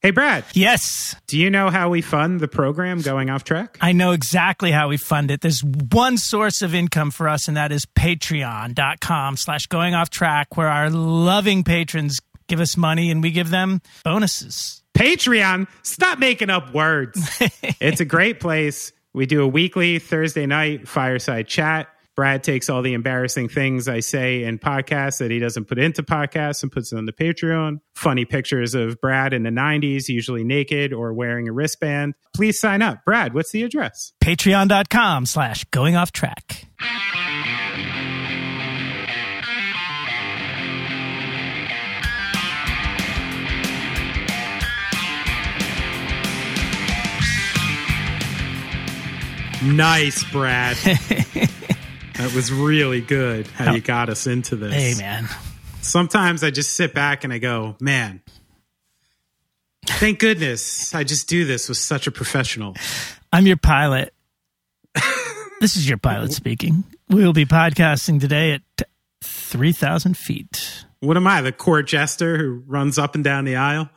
Hey, Brad. Yes. Do you know how we fund the program going off track? I know exactly how we fund it. There's one source of income for us, and that is patreon.com slash going off track, where our loving patrons give us money and we give them bonuses. Patreon. Stop making up words. it's a great place. We do a weekly Thursday night fireside chat. Brad takes all the embarrassing things I say in podcasts that he doesn't put into podcasts and puts it on the Patreon. Funny pictures of Brad in the 90s, usually naked or wearing a wristband. Please sign up. Brad, what's the address? Patreon.com slash going off track. Nice, Brad. that was really good how you got us into this. Hey, man. Sometimes I just sit back and I go, man, thank goodness I just do this with such a professional. I'm your pilot. this is your pilot speaking. We will be podcasting today at 3,000 feet. What am I, the court jester who runs up and down the aisle?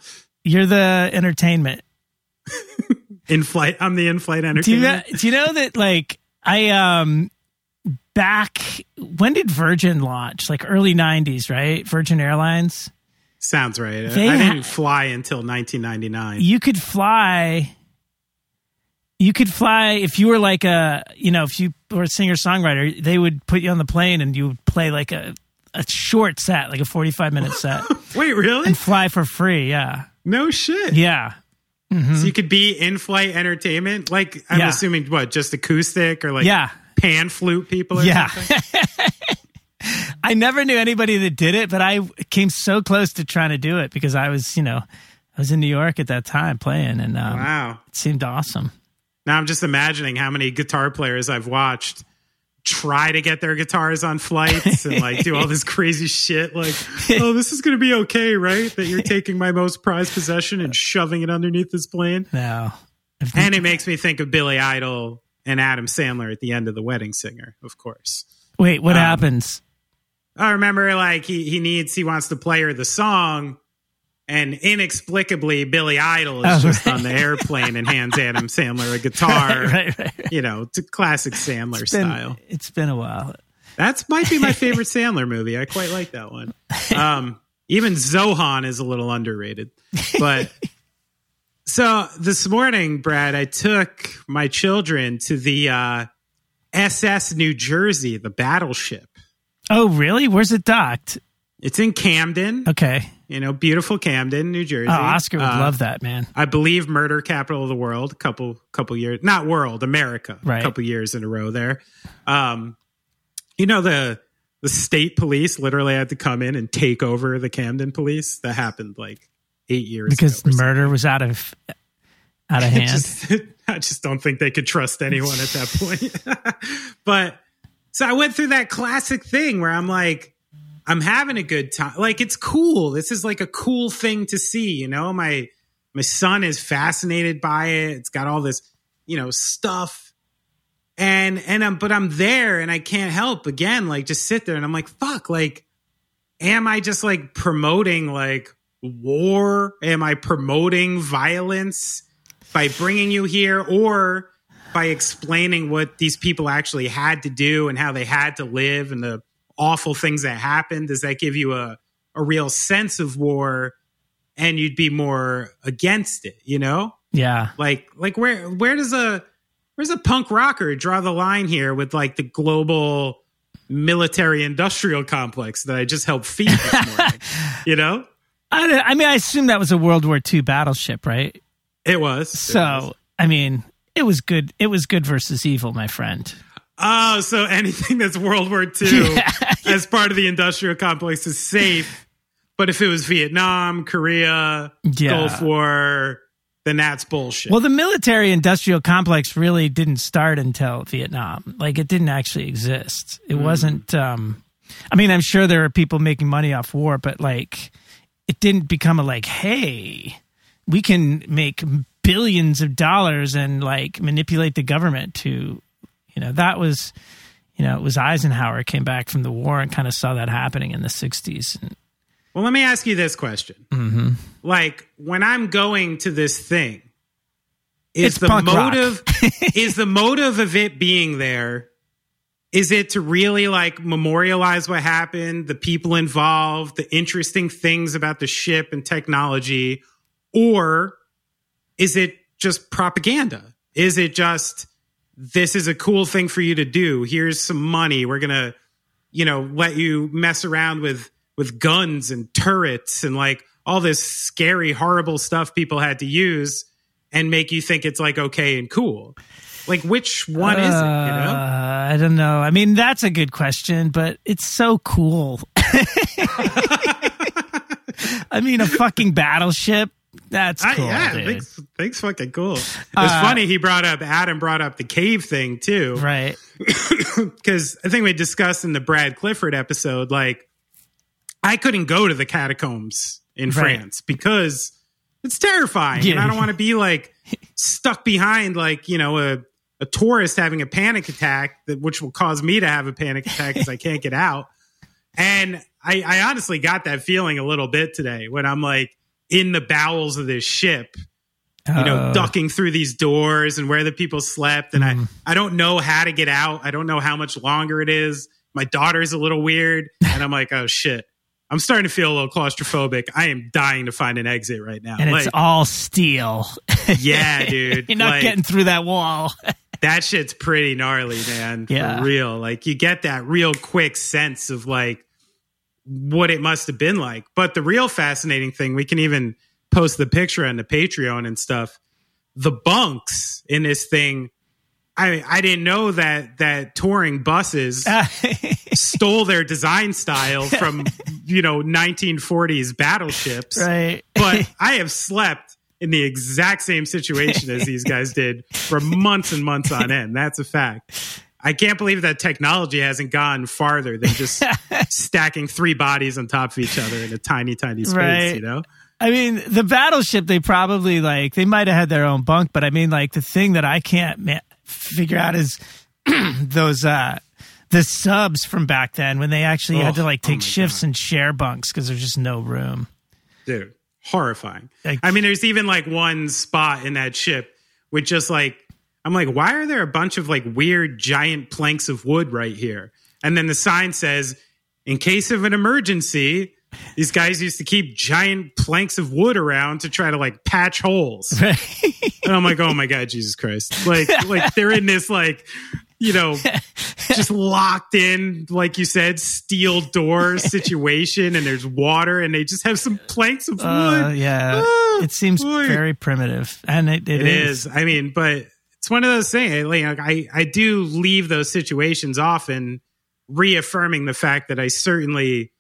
You're the entertainment. in flight, I'm the in flight Do you, know, do you know that, like, I, um, back, when did Virgin launch? Like early 90s, right? Virgin Airlines. Sounds right. They I ha- didn't fly until 1999. You could fly. You could fly if you were like a, you know, if you were a singer songwriter, they would put you on the plane and you would play like a, a short set, like a 45 minute set, Wait, really? and fly for free. Yeah. No shit. Yeah. Mm-hmm. So you could be in flight entertainment? Like, I'm Yeah. assuming, what, just acoustic or like Yeah. Pan flute people Yeah. something? I never knew anybody that did it, but I came so close to trying to do it because I was, you know, I was in New York at that time playing and um, Wow. it seemed awesome. Now I'm just imagining how many guitar players I've watched try to get their guitars on flights and like do all this crazy shit like oh this is going to be okay right that you're taking my most prized possession and shoving it underneath this plane No. and it makes me think of Billy Idol and Adam Sandler at the end of The Wedding Singer of course Wait, what Um, happens? I remember like he he needs he wants to play her the song and inexplicably Billy Idol is Oh, just on the airplane and hands Adam Sandler a guitar right, right, right. you know, it's a classic Sandler It's been- style. it's been a while. That's might be my favorite Sandler movie. I quite like that one. Um, even Zohan is a little underrated. But so this morning, Brad, I took my children to the uh, SS New Jersey, the battleship. Oh, really? Where's it docked? It's in Camden, Okay. you know, beautiful Camden, New Jersey. Oh, Oscar would Uh, love that, man. I believe murder capital of the world. Couple couple years, not world, America. Right. couple years in a row there. Um, you know the the state police literally had to come in and take over the Camden police. That happened like eight years Because or something. murder was out of out of I hand. just, I just don't think they could trust anyone at that point. but so I went through that classic thing where I'm like, I'm having a good time. Like it's cool. This is like a cool thing to see. You know, my my son is fascinated by it. It's got all this, you know, stuff. And and I'm but I'm there and I can't help again, like just sit there and I'm like, fuck, like, am I just like promoting like war? Am I promoting violence? by bringing you here or by explaining what these people actually had to do and how they had to live and the awful things that happened does that give you a, a real sense of war and you'd be more against it you know yeah. like like where where does a where's a punk rocker draw the line here with like the global military industrial complex that i just helped feed this morning you know I, don't- I mean, I assume that was a World War II battleship, right? it was It was. So, I mean, it was good. It was good versus evil, my friend. Oh, so anything that's World War II Yeah. as part of the industrial complex is safe. But if it was Vietnam, Korea, Yeah. Gulf War, then that's bullshit. Well, the military industrial complex really didn't start until Vietnam. Like, it didn't actually exist. It wasn't. Um, I mean, I'm sure there are people making money off war, but like, it didn't become a like, hey, we can make billions of dollars and like manipulate the government to, you know, that was, you know, it was Eisenhower came back from the war and kind of saw that happening in the 60s. And Well, let me ask you this question. Mm-hmm. Like when I'm going to this thing, is It's the motive is the motive of it being there is it to really like memorialize what happened, the people involved, the interesting things about the ship and technology or is it just propaganda? Is it just this is a cool thing for you to do. Here's some money. We're going to you know, let you mess around with with guns and turrets and like all this scary, horrible stuff people had to use and make you think it's like okay and cool. Like which one is it? You know? Uh, I don't know. I mean, that's a good question, but it's so cool. I mean, a fucking battleship. That's I- cool, yeah, dude. thanks, thanks, fucking cool. It's Uh, funny he brought up Adam brought up the cave thing too, Right. because I think we discussed in the Brad Clifford episode, like I couldn't go to the catacombs in Right. France because it's terrifying, Yeah. and I don't want to be like stuck behind like you know a a tourist having a panic attack, that which will cause me to have a panic attack because I can't get out. And I, I honestly got that feeling a little bit today when I'm like in the bowels of this ship you know, Uh, ducking through these doors and where the people slept. And Mm. I, I don't know how to get out. I don't know how much longer it is. My daughter's a little weird. And I'm like, oh shit. I'm starting to feel a little claustrophobic. I am dying to find an exit right now. and like, it's all steel. yeah, dude. You're not like, getting through that wall. That shit's pretty gnarly, man. Yeah. For real. Like you get that real quick sense of like what it must have been like. But the real fascinating thing, we can even post the picture on the Patreon and stuff. The bunks in this thing, I I didn't know that that touring buses stole their design style from you know 1940s battleships right. but I have slept in the exact same situation as these guys did for months and months on end. That's a fact. I can't believe that technology hasn't gone farther than just stacking three bodies on top of each other in a tiny, tiny space, Right. you know? I mean, the battleship, they probably like, they might have had their own bunk, but I mean, like, the thing that I can't ma- figure out is those, uh, the subs from back then when they actually had to Oh, like oh take my shifts God. and share bunks because there's just no room. Dude, horrifying. Like- I mean, there's even like one spot in that ship with just like, I'm like, why are there a bunch of like weird giant planks of wood right here? And then the sign says, in case of an emergency, these guys used to keep giant planks of wood around to try to like patch holes. And I'm like, oh my God, Jesus Christ. Like, like they're in this like, you know, just locked in, like you said, steel door situation and there's water and they just have some planks of wood. Uh, yeah. Ah, it seems boy. very primitive. And it, It is. I mean, but it's one of those things. Like, I, I do leave those situations often, reaffirming the fact that I certainly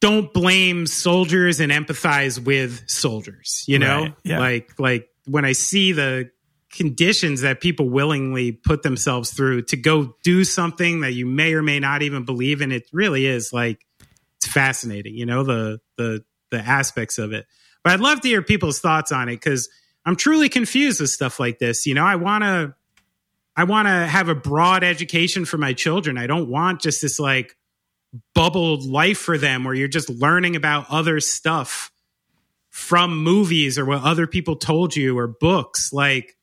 don't blame soldiers and empathize with soldiers. You know, Right, yeah. like like when I see the conditions that people willingly put themselves through to go do something that you may or may not even believe in, it really is like it's fascinating. You know the the the aspects of it. But I'd love to hear people's thoughts on it because I'm truly confused with stuff like this. You know, I want to, I want to have a broad education for my children. I don't want just this like bubbled life for them where you're just learning about other stuff from movies or what other people told you or books. Like,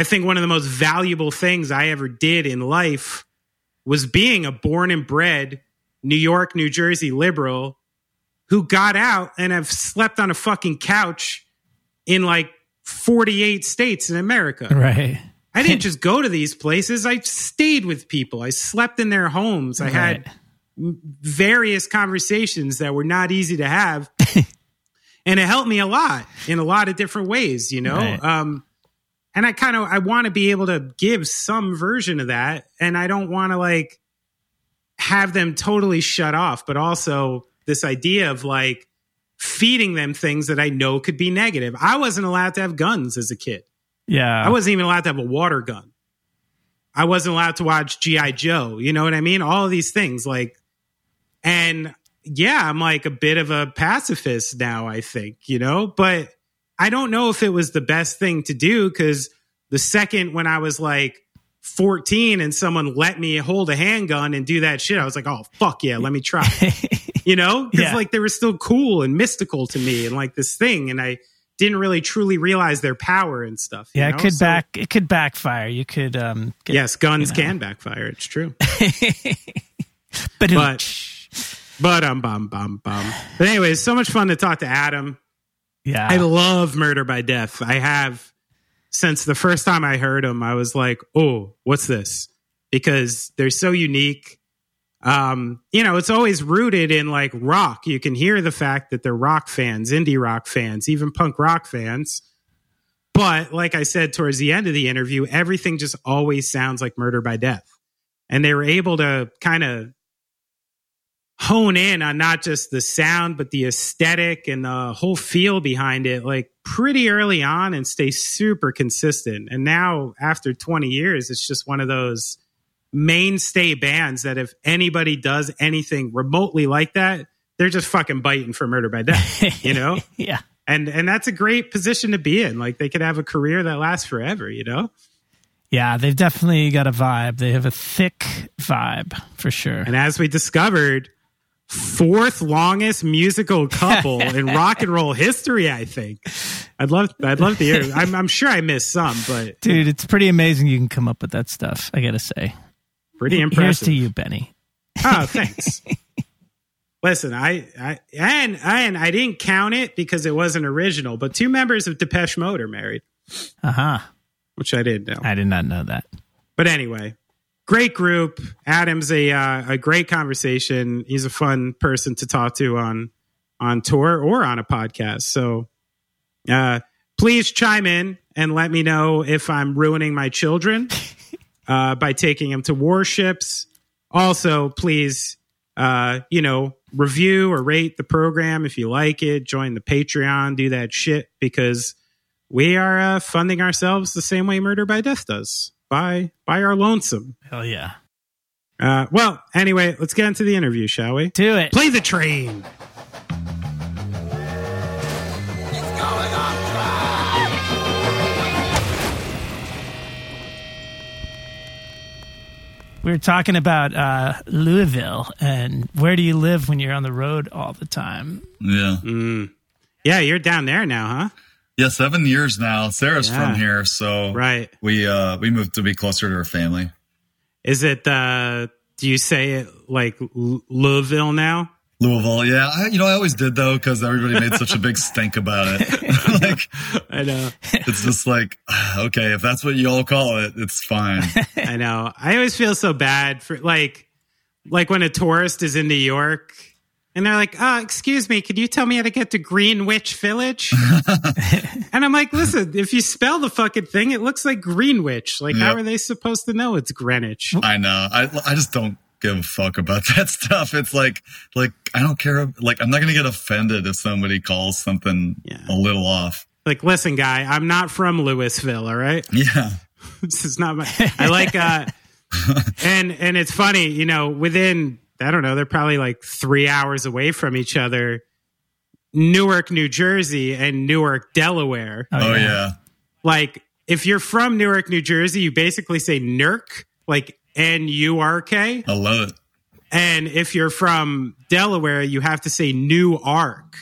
I think one of the most valuable things I ever did in life was being a born and bred New York, New Jersey liberal who got out and have slept on a fucking couch in like 48 states in America. right. I didn't just go to these places. I stayed with people. I slept in their homes. I had various conversations that were not easy to have. and it helped me a lot in a lot of different ways, you know? Right. Um, and I kind of I want to be able to give some version of that and I don't want to like have them totally shut off, but also this idea of like feeding them things that I know could be negative. I wasn't allowed to have guns as a kid. Yeah. I wasn't even allowed to have a water gun. I wasn't allowed to watch GI Joe. You know what I mean? All of these things like and yeah, I'm like a bit of a pacifist now, I think, you know, but I don't know if it was the best thing to do cuz the second when I was like 14 and someone let me hold a handgun and do that shit, I was like, oh, fuck yeah, let me try. you know? Because Yeah. like they were still cool and mystical to me and like this thing. And I didn't really truly realize their power and stuff. you Yeah, know? it could So- back. It could backfire. You could. um get, Yes, guns you know. can backfire. It's true. but, but- But um, bum, bum, bum. But anyways, so much fun to talk to Adam. Yeah, I love Murder by Death. I have since the first time I heard them, I was like, "Oh, what's this?" Because they're so unique. Um, you know, it's always rooted in like rock. You can hear the fact that they're rock fans, indie rock fans, even punk rock fans. But like I said towards the end of the interview, everything just always sounds like Murder by Death. And they were able to kind of hone in on not just the sound, but the aesthetic and the whole feel behind it, like pretty early on and stay super consistent. And now, after 20 years, it's just one of those mainstay bands that if anybody does anything remotely like that, they're just fucking biting for murder by death, you know? yeah, and and that's a great position to be in. Like they could have a career that lasts forever, you know? yeah. They've definitely got a vibe. They have a thick vibe for sure. And as we discovered, fourth longest musical couple in rock and roll history. I think. I'd love. I'd love to hear. I'm, I'm sure I missed some, but Dude, it's pretty amazing you can come up with that stuff. I gotta say. pretty impressive. Here's to you, Benny. Oh, thanks. Listen, I, I and and I didn't count it because it wasn't original, but two members of Depeche Mode are married, Uh huh. which I didn't know. I did not know that. But anyway, great group. Adam's a uh, a great conversation. He's a fun person to talk to on on tour or on a podcast. So, uh, please chime in and let me know if I'm ruining my children uh, by taking them to warships. Also, please, uh, you know, review or rate the program if you like it. Join the Patreon. Do that shit because we are uh, funding ourselves the same way Murder by Death does by by our lonesome. Hell yeah. Uh, well, anyway, let's get into the interview, shall we? Do it. Play the train. We were talking about uh, Louisville and where do you live when you're on the road all the time? Yeah. Yeah, you're down there now, huh? Yeah, seven years now. Sarah's Yeah. from here, so Right. we uh we moved to be closer to her family. Is it? Uh, do you say it like L- Louisville now? Louisville, yeah. I, you know, I always did though because everybody made such a big stink about it. like, I know. it's just like, okay, if that's what you all call it, it's fine. I know. I always feel so bad for like, like when a tourist is in New York and they're like, "Uh, excuse me, could you tell me how to get to Greenwich Village?" and I'm like, "Listen, if you spell the fucking thing, it looks like Greenwich. Like, how are they supposed to know it's Greenwich?" I know. I I just don't give a fuck about that stuff. It's like like I don't care. Like I'm not gonna get offended if somebody calls something Yeah. a little off. Like, listen, guy, I'm not from Louisville. All right. Yeah. this is not my i like uh and and it's funny you know within i don't know they're probably like three hours away from each other newark new jersey and newark delaware Oh yeah. Oh, like if you're from newark new jersey you basically say nurk like n-u-r-k I love it. and if you're from delaware you have to say new ark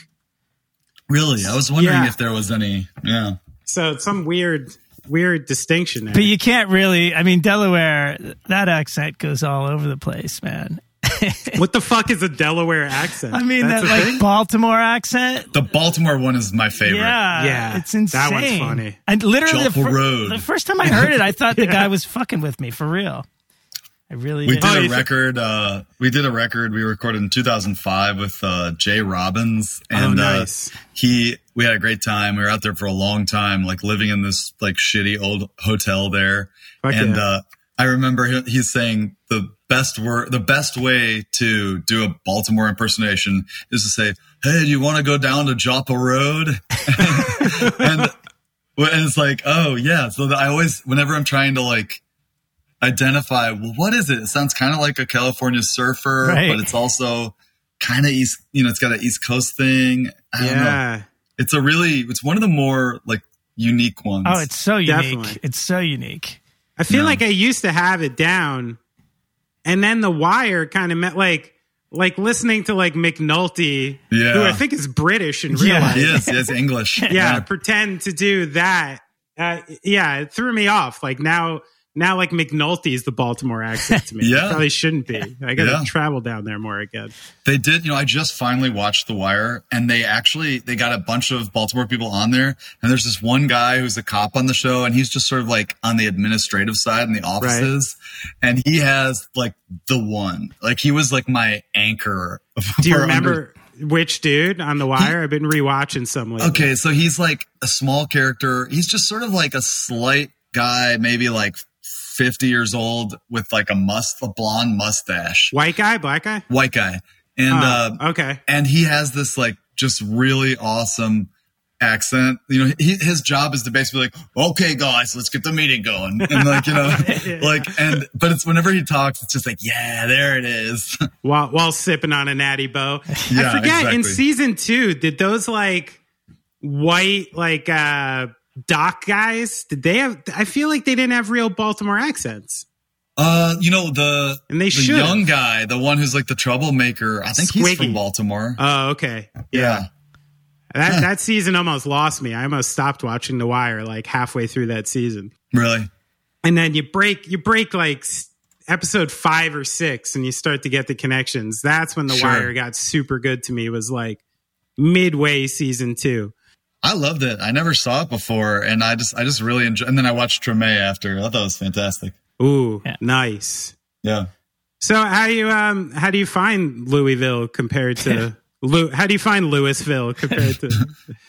Really, I was wondering Yeah. if there was any. Yeah. so it's some weird weird distinction there. But you can't really, I mean, Delaware, that accent goes all over the place, man. what the fuck is a delaware accent I mean, That's that like thing? Baltimore accent. The Baltimore one is my favorite. Yeah, Yeah, it's insane. that one's funny. And literally, the, fir- Road. the first time I heard it, I thought the guy was fucking with me for real. I really We did. did Oh, a you- record. Uh, we did a record. We recorded in 2005 with uh, Jay Robbins, and Oh, nice. uh, he. We had a great time. We were out there for a long time, like living in this like shitty old hotel there. Fuck and yeah. I remember he's saying the best word, the best way to do a Baltimore impersonation is to say, "Hey, do you want to go down to Joppa Road?" and and it's like, oh yeah. So that I always, whenever I'm trying to like identify, well, what is it? It sounds kind of like a California surfer, Right. but it's also kind of east. You know, it's got an East Coast thing. I don't know. yeah It's a really, it's one of the more like unique ones. Oh, it's so unique. Definitely. It's so unique. I feel No. like I used to have it down, and then The Wire kind of meant like like listening to like McNulty, Yeah. who I think is British in real Yeah. life. He is English. yeah, pretend to do that. Uh, yeah, it threw me off. Like now, now like McNulty is the Baltimore accent to me. It Yeah. probably shouldn't be. I got to Yeah. travel down there more again. They did, you know, I just finally watched The Wire and they actually, they got a bunch of Baltimore people on there. And there's this one guy who's a cop on the show and he's just sort of like on the administrative side in the offices. And he has like the one, like he was like my anchor. Do you for under- remember which dude on The Wire? I've been rewatching some lately. Okay, so he's like a small character. He's just sort of like a slight guy, maybe like 50 years old with like a must, a blonde mustache, White guy, black guy? white guy. And, Oh, uh, okay. and he has this like just really awesome accent. You know, he, his job is to basically like, okay, guys, let's get the meeting going. And like, you know, like, and, but it's whenever he talks, it's just like, yeah, there it is. While while sipping on a Natty Boh. I Yeah, forget in season two, did those like white like uh dock guys, did they have I feel like they didn't have real Baltimore accents. uh, you know, the, And they the should. young guy, the one who's like the troublemaker, I think he's from Baltimore. Oh, okay. yeah. That that season almost lost me. I almost stopped watching The Wire like halfway through that season. Really? And then you break you break like episode 5 or 6 and you start to get the connections. That's when The Sure. Wire got super good to me was like midway season 2. I loved it. I never saw it before, and I just, I just really enjoyed. And then I watched Treme after. I thought that was fantastic. Ooh, Yeah. nice. Yeah. So how you um how do you find Louisville compared to Lou, how do you find Louisville compared to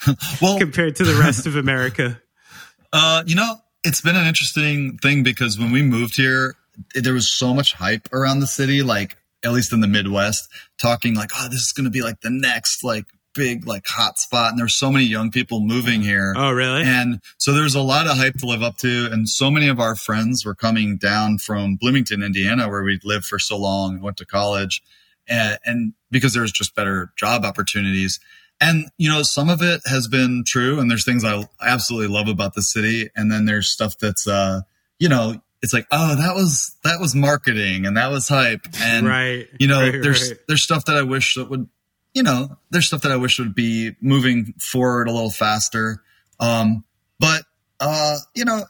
Well, compared to the rest of America? uh, you know, it's been an interesting thing because when we moved here, there was so much hype around the city, like at least in the Midwest, talking like, "Oh, this is going to be like the next like big like hot spot," and there's so many young people moving here. Oh, really? And so there's a lot of hype to live up to. And so many of our friends were coming down from Bloomington, Indiana, where we'd lived for so long and went to college. And, and because there's just better job opportunities. And, you know, some of it has been true. And there's things I absolutely love about the city. And then there's stuff that's, uh, you know, it's like, oh, that was, that was marketing and that was hype. And, right. you know, right, there's right. there's stuff that I wish that would, you know, there's stuff that I wish would be moving forward a little faster. Um, but uh, you know,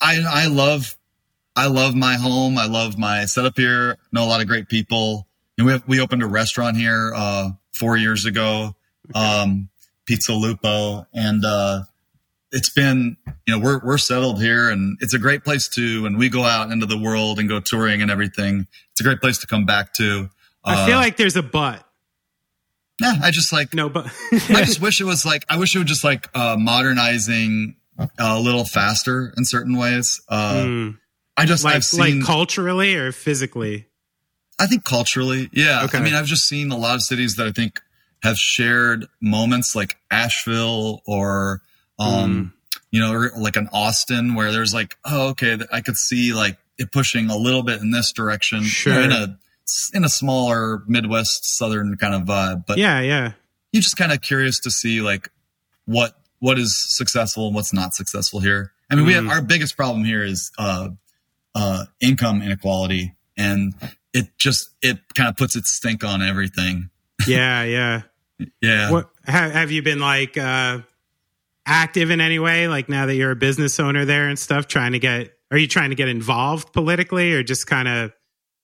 I I love I love my home. I love my setup here. Know a lot of great people. And we have, we opened a restaurant here uh, four years ago, um, Pizza Lupo, and uh, it's been you know we're we're settled here, and it's a great place to. When we go out into the world and go touring and everything, it's a great place to come back to. I feel Uh, like there's a but. Yeah, I just like No, but I just wish it was like I wish it was just like uh, modernizing uh, a little faster in certain ways. Uh, Mm. I just like I've seen like culturally or physically. I think culturally, yeah. Okay. I mean, I've just seen a lot of cities that I think have shared moments like Asheville or, um, you know, or like an Austin where there's like, oh, okay, I could see like it pushing a little bit in this direction Sure. in a, in a smaller Midwest Southern kind of vibe. But Yeah, yeah. you're just kind of curious to see like what, what is successful and what's not successful here. I mean, we have Mm. our biggest problem here is, uh, uh, income inequality and it just it kind of puts its stink on everything Yeah, yeah. yeah What have, have you been like uh active in any way like now that you're a business owner there and stuff trying to get are you trying to get involved politically or just kind of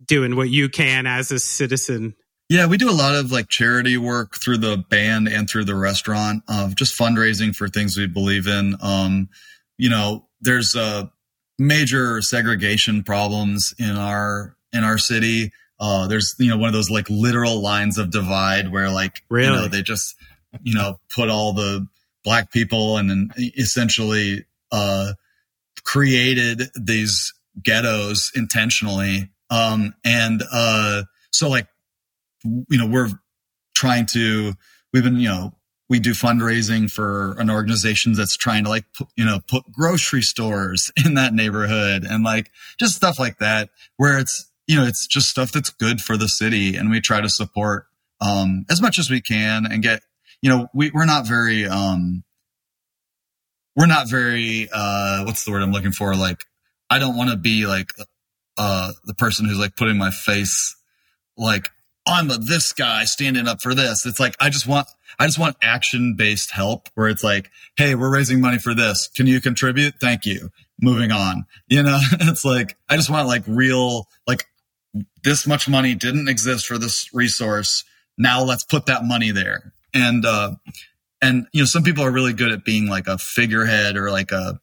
doing what you can as a citizen? yeah we do a lot of like charity work through the band and through the restaurant of just fundraising for things we believe in um you know there's uh major segregation problems in our in our city uh there's you know one of those like literal lines of divide where like you know Really? they just you know put all the black people and then essentially uh created these ghettos intentionally um and uh so like you know we're trying to we've been you know we do fundraising for an organization that's trying to like you know put grocery stores in that neighborhood and like just stuff like that where it's you know it's just stuff that's good for the city and we try to support um as much as we can and get you know we, we're not very um we're not very uh what's the word i'm looking for? Like I don't want to be like uh the person who's like putting my face like I'm a, this guy standing up for this. It's like I just want I just want action based help where it's like, hey, we're raising money for this. Can you contribute? Thank you. Moving on. You know, it's like I just want like real like this much money didn't exist for this resource. Now let's put that money there. And uh and you know some people are really good at being like a figurehead or like a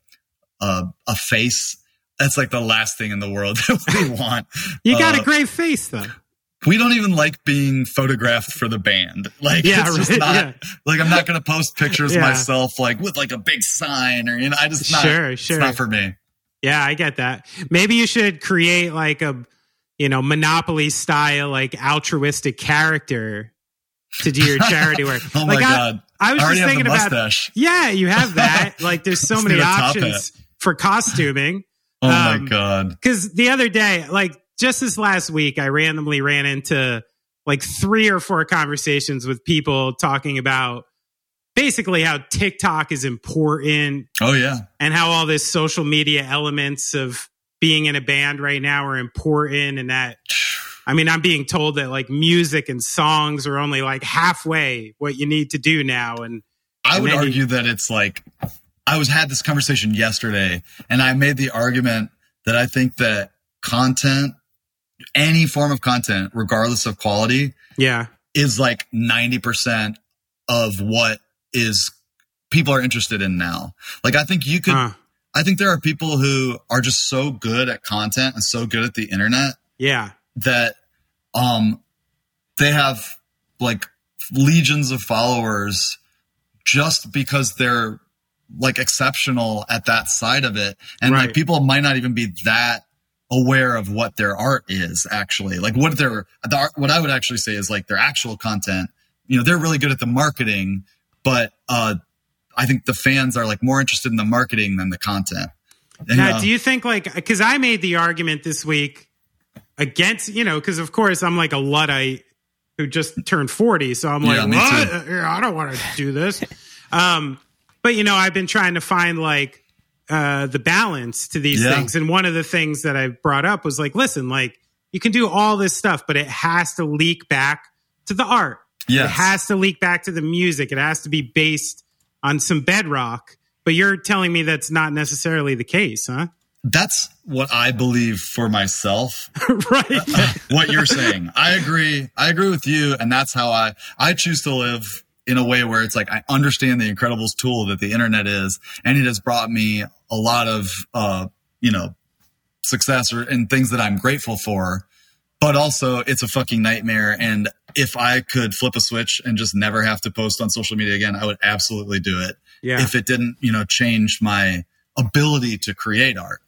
a, a face. That's like the last thing in the world that we want. You got Uh, a great face though. we don't even like being photographed for the band. Like Yeah, it's just right, not yeah. like I'm not gonna post pictures Yeah. of myself like with like a big sign or you know I just not Sure, it's sure. not for me. Yeah, I get that. Maybe you should create like a, you know, Monopoly style, like altruistic character to do your charity work. Oh like my I, god. I was I just thinking about, yeah, you have that. like there's so many need a top options for costuming. Oh um, my god. Because the other day, like just this last week, I randomly ran into like three or four conversations with people talking about basically how TikTok is important Oh yeah. and how all this social media elements of being in a band right now are important and that I mean I'm being told that like music and songs are only like halfway what you need to do now and I would argue that it's like I was had this conversation yesterday and I made the argument that I think that content any form of content regardless of quality yeah. is like 90% of what is people are interested in now. Like I think you could huh, I think there are people who are just so good at content and so good at the internet yeah. that um they have like legions of followers just because they're like exceptional at that side of it. And Right. like people might not even be that aware of what their art is actually. Like what their the art, what i would actually say is like their actual content you know they're really good at the marketing but uh i think the fans are like more interested in the marketing than the content. And, now uh, do you think like because I made the argument this week against you know because of course I'm like a luddite who just turned 40 so I'm like Yeah, me what? I don't want to do this. Um but you know I've been trying to find like uh the balance to these Yeah. things and one of the things that I brought up was like listen like you can do all this stuff but it has to leak back to the art yes. it has to leak back to the music it has to be based on some bedrock but you're telling me that's not necessarily the case huh that's what i believe for myself right what you're saying. I agree. I agree with you. And that's how I, I choose to live in a way where it's like, I understand the Incredibles tool that the internet is. And it has brought me a lot of, uh, you know, success or, and things that I'm grateful for. But also it's a fucking nightmare. And if I could flip a switch and just never have to post on social media again, I would absolutely do it yeah if it didn't, you know, change my ability to create art.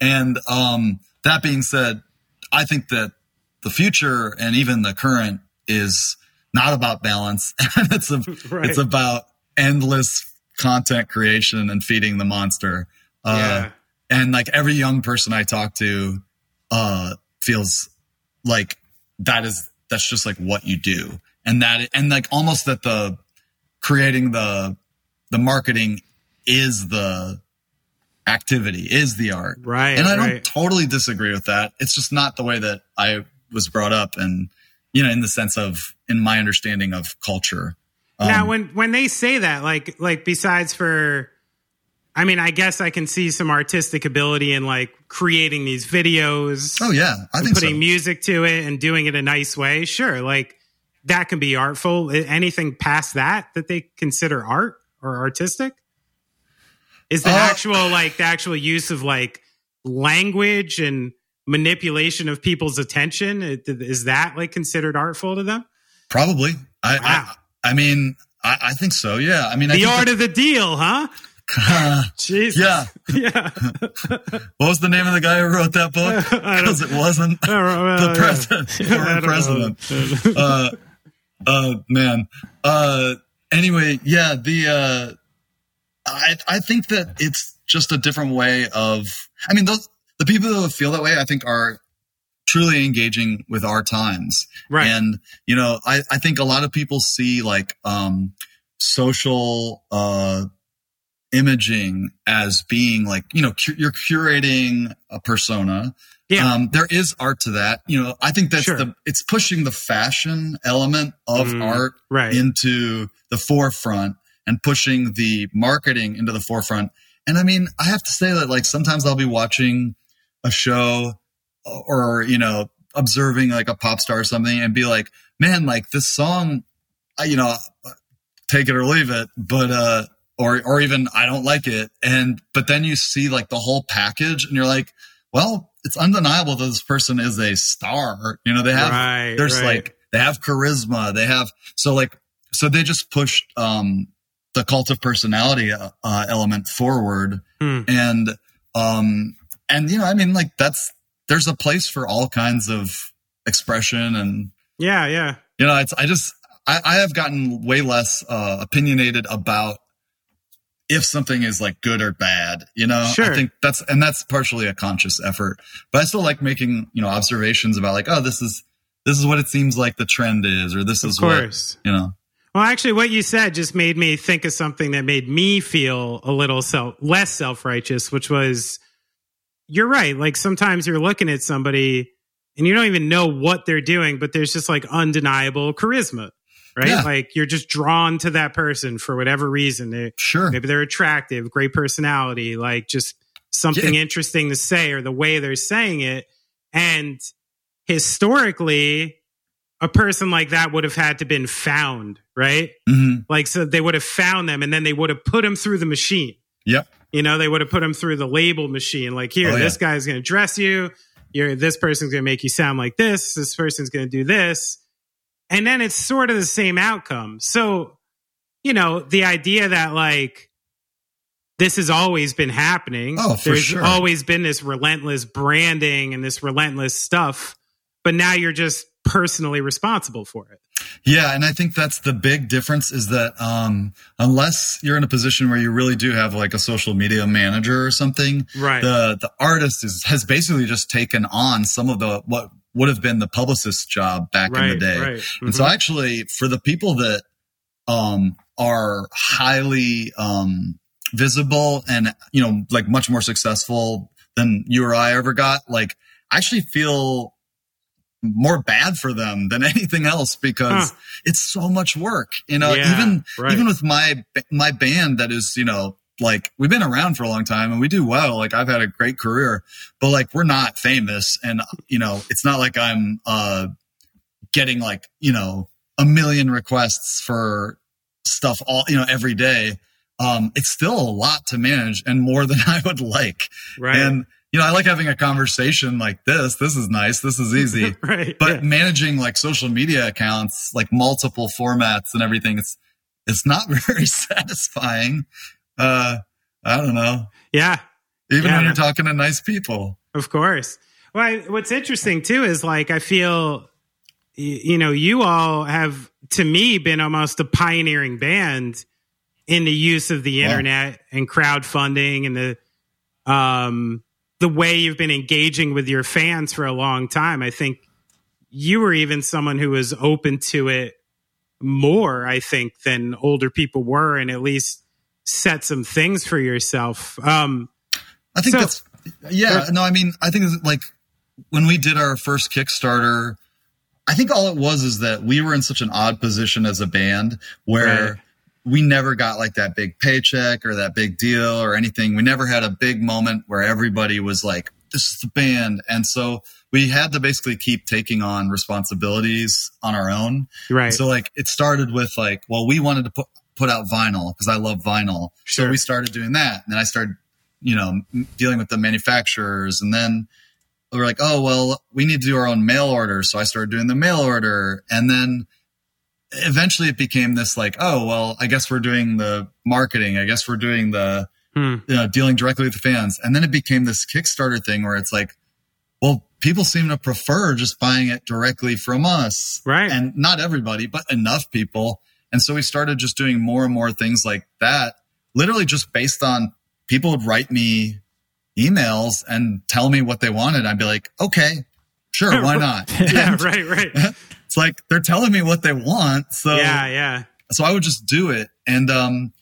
And um, that being said, I think that the future and even the current is not about balance. it's a, Right. it's about endless content creation and feeding the monster. Uh, yeah and like every young person I talk to, uh, feels like that is, that's just like what you do. And that, and like almost that the creating the, the marketing is the activity, is the art. right And I don't totally disagree with that. It's just not the way that I was brought up and, you know, in the sense of, in my understanding of culture. now Um, when when they say that like like besides for i mean i guess i can see some artistic ability in like creating these videos oh yeah, I think putting so. music to it and doing it a nice way sure like that can be artful anything past that that they consider art or artistic is the Uh, actual like the actual use of like language and manipulation of people's attention is that like considered artful to them Probably. I, Wow. I, I mean, I, I think so. Yeah. I mean, the art of the deal huh that- Jesus. Yeah. Yeah. what was the name of the guy who wrote that book? Because it wasn't I don't know, the president, I president. Uh, uh, man. Uh, anyway, yeah, the, uh, I, I think that it's just a different way of, I mean, those, the people who feel that way, I think are truly engaging with our times. Right. And, you know, I, I think a lot of people see like, um, social, uh, imaging as being like you know cu- you're curating a persona Yeah. um, there is art to that you know i think that's Sure. the it's pushing the fashion element of Mm, art right. into the forefront and pushing the marketing into the forefront and i mean i have to say that like sometimes i'll be watching a show or you know observing like a pop star or something and be like man like this song I- you know take it or leave it but uh or or even i don't like it and but then you see like the whole package and you're like well it's undeniable that this person is a star you know they have right. there's right. like they have charisma they have so like so they just pushed um the cult of personality uh, uh, element forward Hmm. and um and you know i mean like that's there's a place for all kinds of expression and yeah, yeah. you know it's i just i, I have gotten way less uh opinionated about if something is like good or bad you know Sure. i think that's and that's partially a conscious effort but i still like making you know observations about like oh this is this is what it seems like the trend is or this Of is what you know Well, actually, what you said just made me think of something that made me feel a little self less self righteous, which was you're right. Like sometimes you're looking at somebody and you don't even know what they're doing, but there's just like undeniable charisma, right? Yeah. Like you're just drawn to that person for whatever reason. They, sure maybe they're attractive, great personality, like just something Yeah. interesting to say or the way they're saying it. And historically, a person like that would have had to been found, right? hmm Like so they would have found them and then they would have put them through the machine. yep You know, they would have put them through the label machine. Like here, Oh, yeah. this guy's going to dress you. You're this person's going to make you sound like this. This person's going to do this. And then it's sort of the same outcome. So, you know, the idea that like this has always been happening. Oh, for There's sure. always been this relentless branding and this relentless stuff. But now you're just personally responsible for it. Yeah, and I think that's the big difference is that um, unless you're in a position where you really do have like a social media manager or something, Right. the the artist is has basically just taken on some of the what would have been the publicist's job back in the day. Right. And so Mhm. actually for the people that um are highly um visible and you know like much more successful than you or I ever got, like I actually feel more bad for them than anything else because Huh. it's so much work. You know, Yeah, even right. even with my my band that is, you know, like we've been around for a long time and we do well. Like I've had a great career, but like we're not famous and you know, it's not like I'm uh getting like, you know, a million requests for stuff all, you know, every day. Um it's still a lot to manage and more than I would like. right. And you know, I like having a conversation like this. This is nice. This is easy. right. But yeah. managing like social media accounts, like multiple formats and everything, it's it's not very satisfying. Uh I don't know. yeah. Even Yeah. when you're talking to nice people. Of course. Well, I, what's interesting too is like I feel, you know, you all have to me been almost a pioneering band in the use of the internet and crowdfunding and the um the way you've been engaging with your fans for a long time. I think you were even someone who was open to it more, I think, than older people were, and at least set some things for yourself. Um, I think So- that's yeah, no, I mean, I think like when we did our first Kickstarter, I think all it was is that we were in such an odd position as a band where Right. We never got like that big paycheck or that big deal or anything. We never had a big moment where everybody was like, this is the band. And so we had to basically keep taking on responsibilities on our own. right. So like it started with like, well, we wanted to put put out vinyl because I love vinyl. Sure. So we started doing that. And then I started, you know, dealing with the manufacturers. And then we were like, oh, well, we need to do our own mail order. So I started doing the mail order. And then eventually it became this like, oh, well, I guess we're doing the marketing. I guess we're doing the, Hmm. you know, dealing directly with the fans. And then it became this Kickstarter thing where it's like, well, people seem to prefer just buying it directly from us. Right. And not everybody, but enough people. And so we started just doing more and more things like that, literally just based on people would write me emails and tell me what they wanted. I'd be like, okay, sure, why not? yeah, right, right. It's like they're telling me what they want. So yeah, yeah. so I would just do it. And um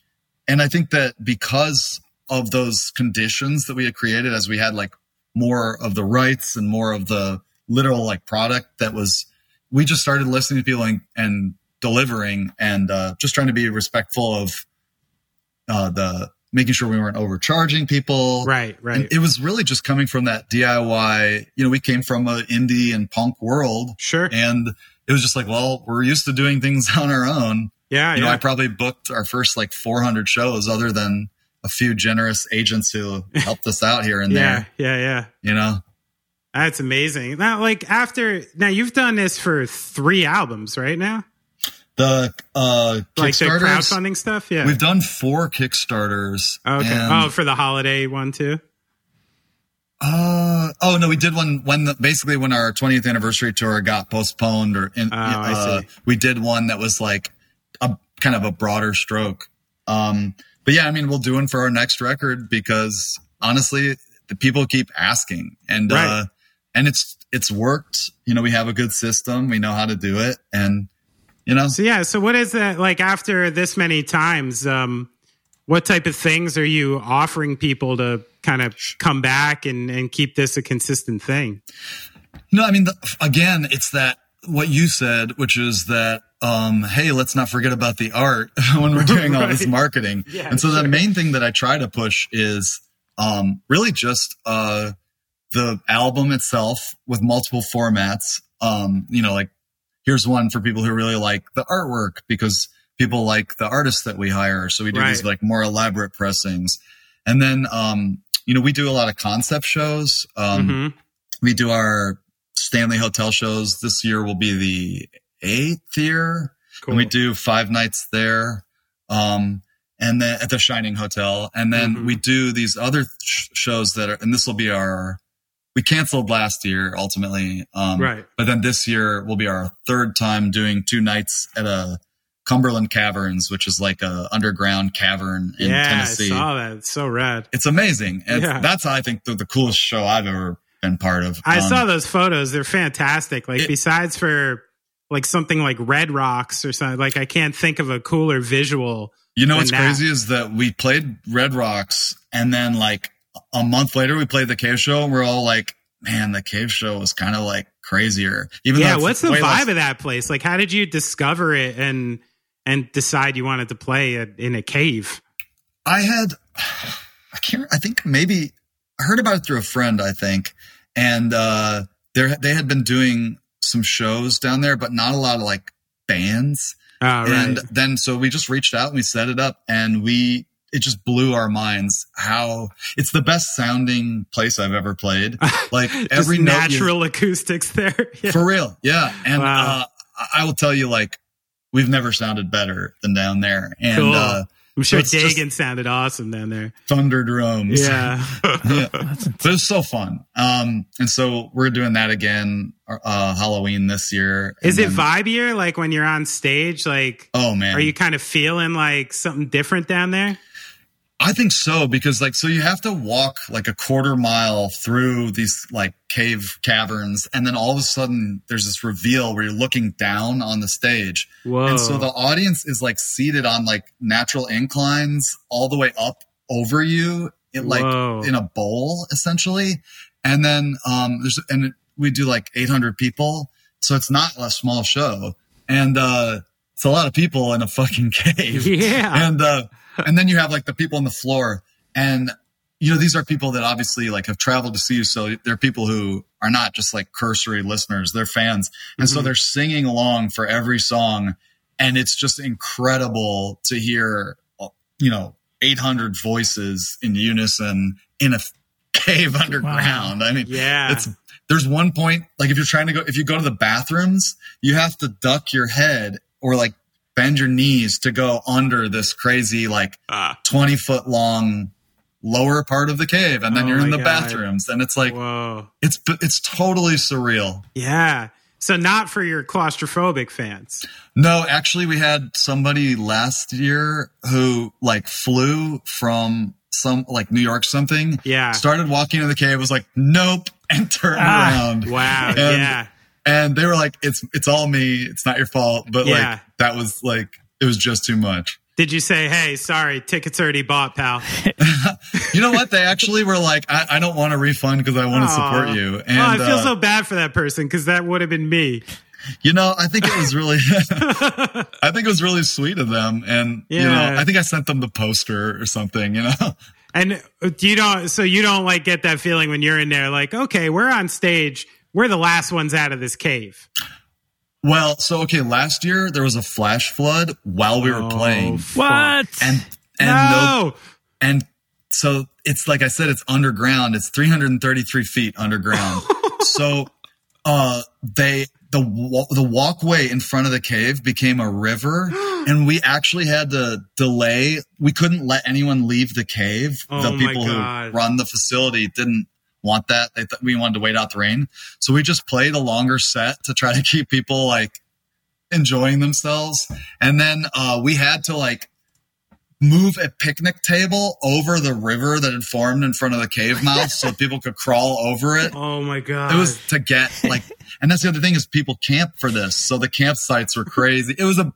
and I think that because of those conditions that we had created, as we had like more of the rights and more of the literal like product that was, we just started listening to people and, and delivering and uh, just trying to be respectful of uh, the making sure we weren't overcharging people. Right, right. And it was really just coming from that DIY. You know, we came from an indie and punk world. Sure. And it was just like, well, we're used to doing things on our own. Yeah, You know. I probably booked our first like 400 shows other than a few generous agents who helped us out here and yeah, there, yeah, yeah. you know? That's amazing. Now, like after now, you've done this for three albums, right now, The uh like the crowdfunding stuff. Yeah. we've done four Kickstarters. okay. oh, for the holiday one too. Uh oh no, we did one when the, basically when our 20th anniversary tour got postponed or in, Oh, I uh, see. we did one that was like a kind of a broader stroke. Um but yeah, I mean we'll do one for our next record because honestly the people keep asking and uh and it's it's worked. You know, we have a good system, we know how to do it and you know So yeah. So what is that like after this many times? Um, what type of things are you offering people to kind of come back and and keep this a consistent thing? No, I mean, the, again, it's that what you said, which is that, um, hey, let's not forget about the art when we're doing all this marketing. Yeah, and so sure. the main thing that I try to push is, um, really just, uh, the album itself with multiple formats. Um, you know, like here's one for people who really like the artwork because people like the artists that we hire. So we do these like more elaborate pressings. And then, um, you know, we do a lot of concept shows. Um, Mhm. we do our Stanley Hotel shows. This year will be the eighth year. Cool. And we do five nights there. Um, and then at the Shining Hotel. And then Mhm. we do these other sh- shows that are, and this will be our, we canceled last year ultimately. Um, Right. but then this year will be our third time doing two nights at a Cumberland Caverns, which is like a underground cavern in yeah, Tennessee I saw that. It's so rad. it's amazing. And Yeah. that's I think the, the coolest show I've ever been part of. I Um, saw those photos. They're fantastic. Like It- besides for like something like Red Rocks or something, like I can't think of a cooler visual. You know what's that. crazy is that we played Red Rocks, and then like a month later we played the Cave Show, and we're all like, "Man, the Cave Show was kind of like crazier." Even Yeah, what's the vibe less- of that place? Like, how did you discover it and and decide you wanted to play it in a cave? I had, I can't. I think maybe I heard about it through a friend. I think, and uh, there they had been doing some shows down there, but not a lot of like bands. Oh, right. And then so we just reached out and we set it up and we it just blew our minds how it's the best sounding place I've ever played. Like every natural acoustics there. Yeah. for real. Yeah. And Wow. uh, I will tell you like we've never sounded better than down there. And Cool. uh I'm sure just- Dagan sounded awesome down there. thunder drums. Yeah. yeah. But it was so fun. Um and so we're doing that again uh Halloween this year. Is it then- vibier? Like when you're on stage, like Oh man. are you kind of feeling like something different down there? I think so because like so you have to walk like a quarter mile through these like cave caverns and then all of a sudden there's this reveal where you're looking down on the stage. Whoa. And so the audience is like seated on like natural inclines all the way up over you in like Whoa. in a bowl essentially. And then um there's and we do like 800 people so it's not a small show. And uh it's a lot of people in a fucking cave yeah. and uh and then you have like the people on the floor. And you know these are people that obviously like have traveled to see you. So they're people who are not just like cursory listeners. They're fans. And so Mhm. they're singing along for every song. And it's just incredible to hear you know 800 voices in unison in a cave underground. I mean yeah. it's there's one point like if you're trying to go if you go to the bathrooms you have to duck your head or like bend your knees to go under this crazy like Ah, 20 foot long lower part of the cave and then Oh you're in the God. bathrooms and it's like whoa. it's it's totally surreal Yeah. So not for your claustrophobic fans. no actually we had somebody last year who like flew from some like new york something Yeah. started walking in the cave was like nope and turned Ah. around Wow. And- yeah. And they were like it's it's all me it's not your fault but Yeah. like that was like it was just too much Did you say, "Hey, sorry, tickets already bought, pal"? you know what? They actually were like, "I, I don't want a refund because I want to support you." And oh, I feel uh, so bad for that person because that would have been me. You know, I think it was really, I think it was really sweet of them, and you know, I think I sent them the poster or something. You know, And uh, you don't, so you don't like get that feeling when you're in there, like, okay, we're on stage, we're the last ones out of this cave. well, so okay, last year there was a flash flood while we were Oh, playing, fuck. and What? and no, no, and so it's like I said, it's underground. It's 333 feet underground. so, uh, they the the walkway in front of the cave became a river, and we actually had to delay. We couldn't let anyone leave the cave. Oh the people who run the facility didn't want that. They th- we wanted to wait out the rain, so we just played a longer set to try to keep people like enjoying themselves. And then uh, we had to like move a picnic table over the river that had formed in front of the cave mouth so people could crawl over it. oh my God. It was to get like, and that's the other thing is people camp for this. So the campsites were crazy. It was a,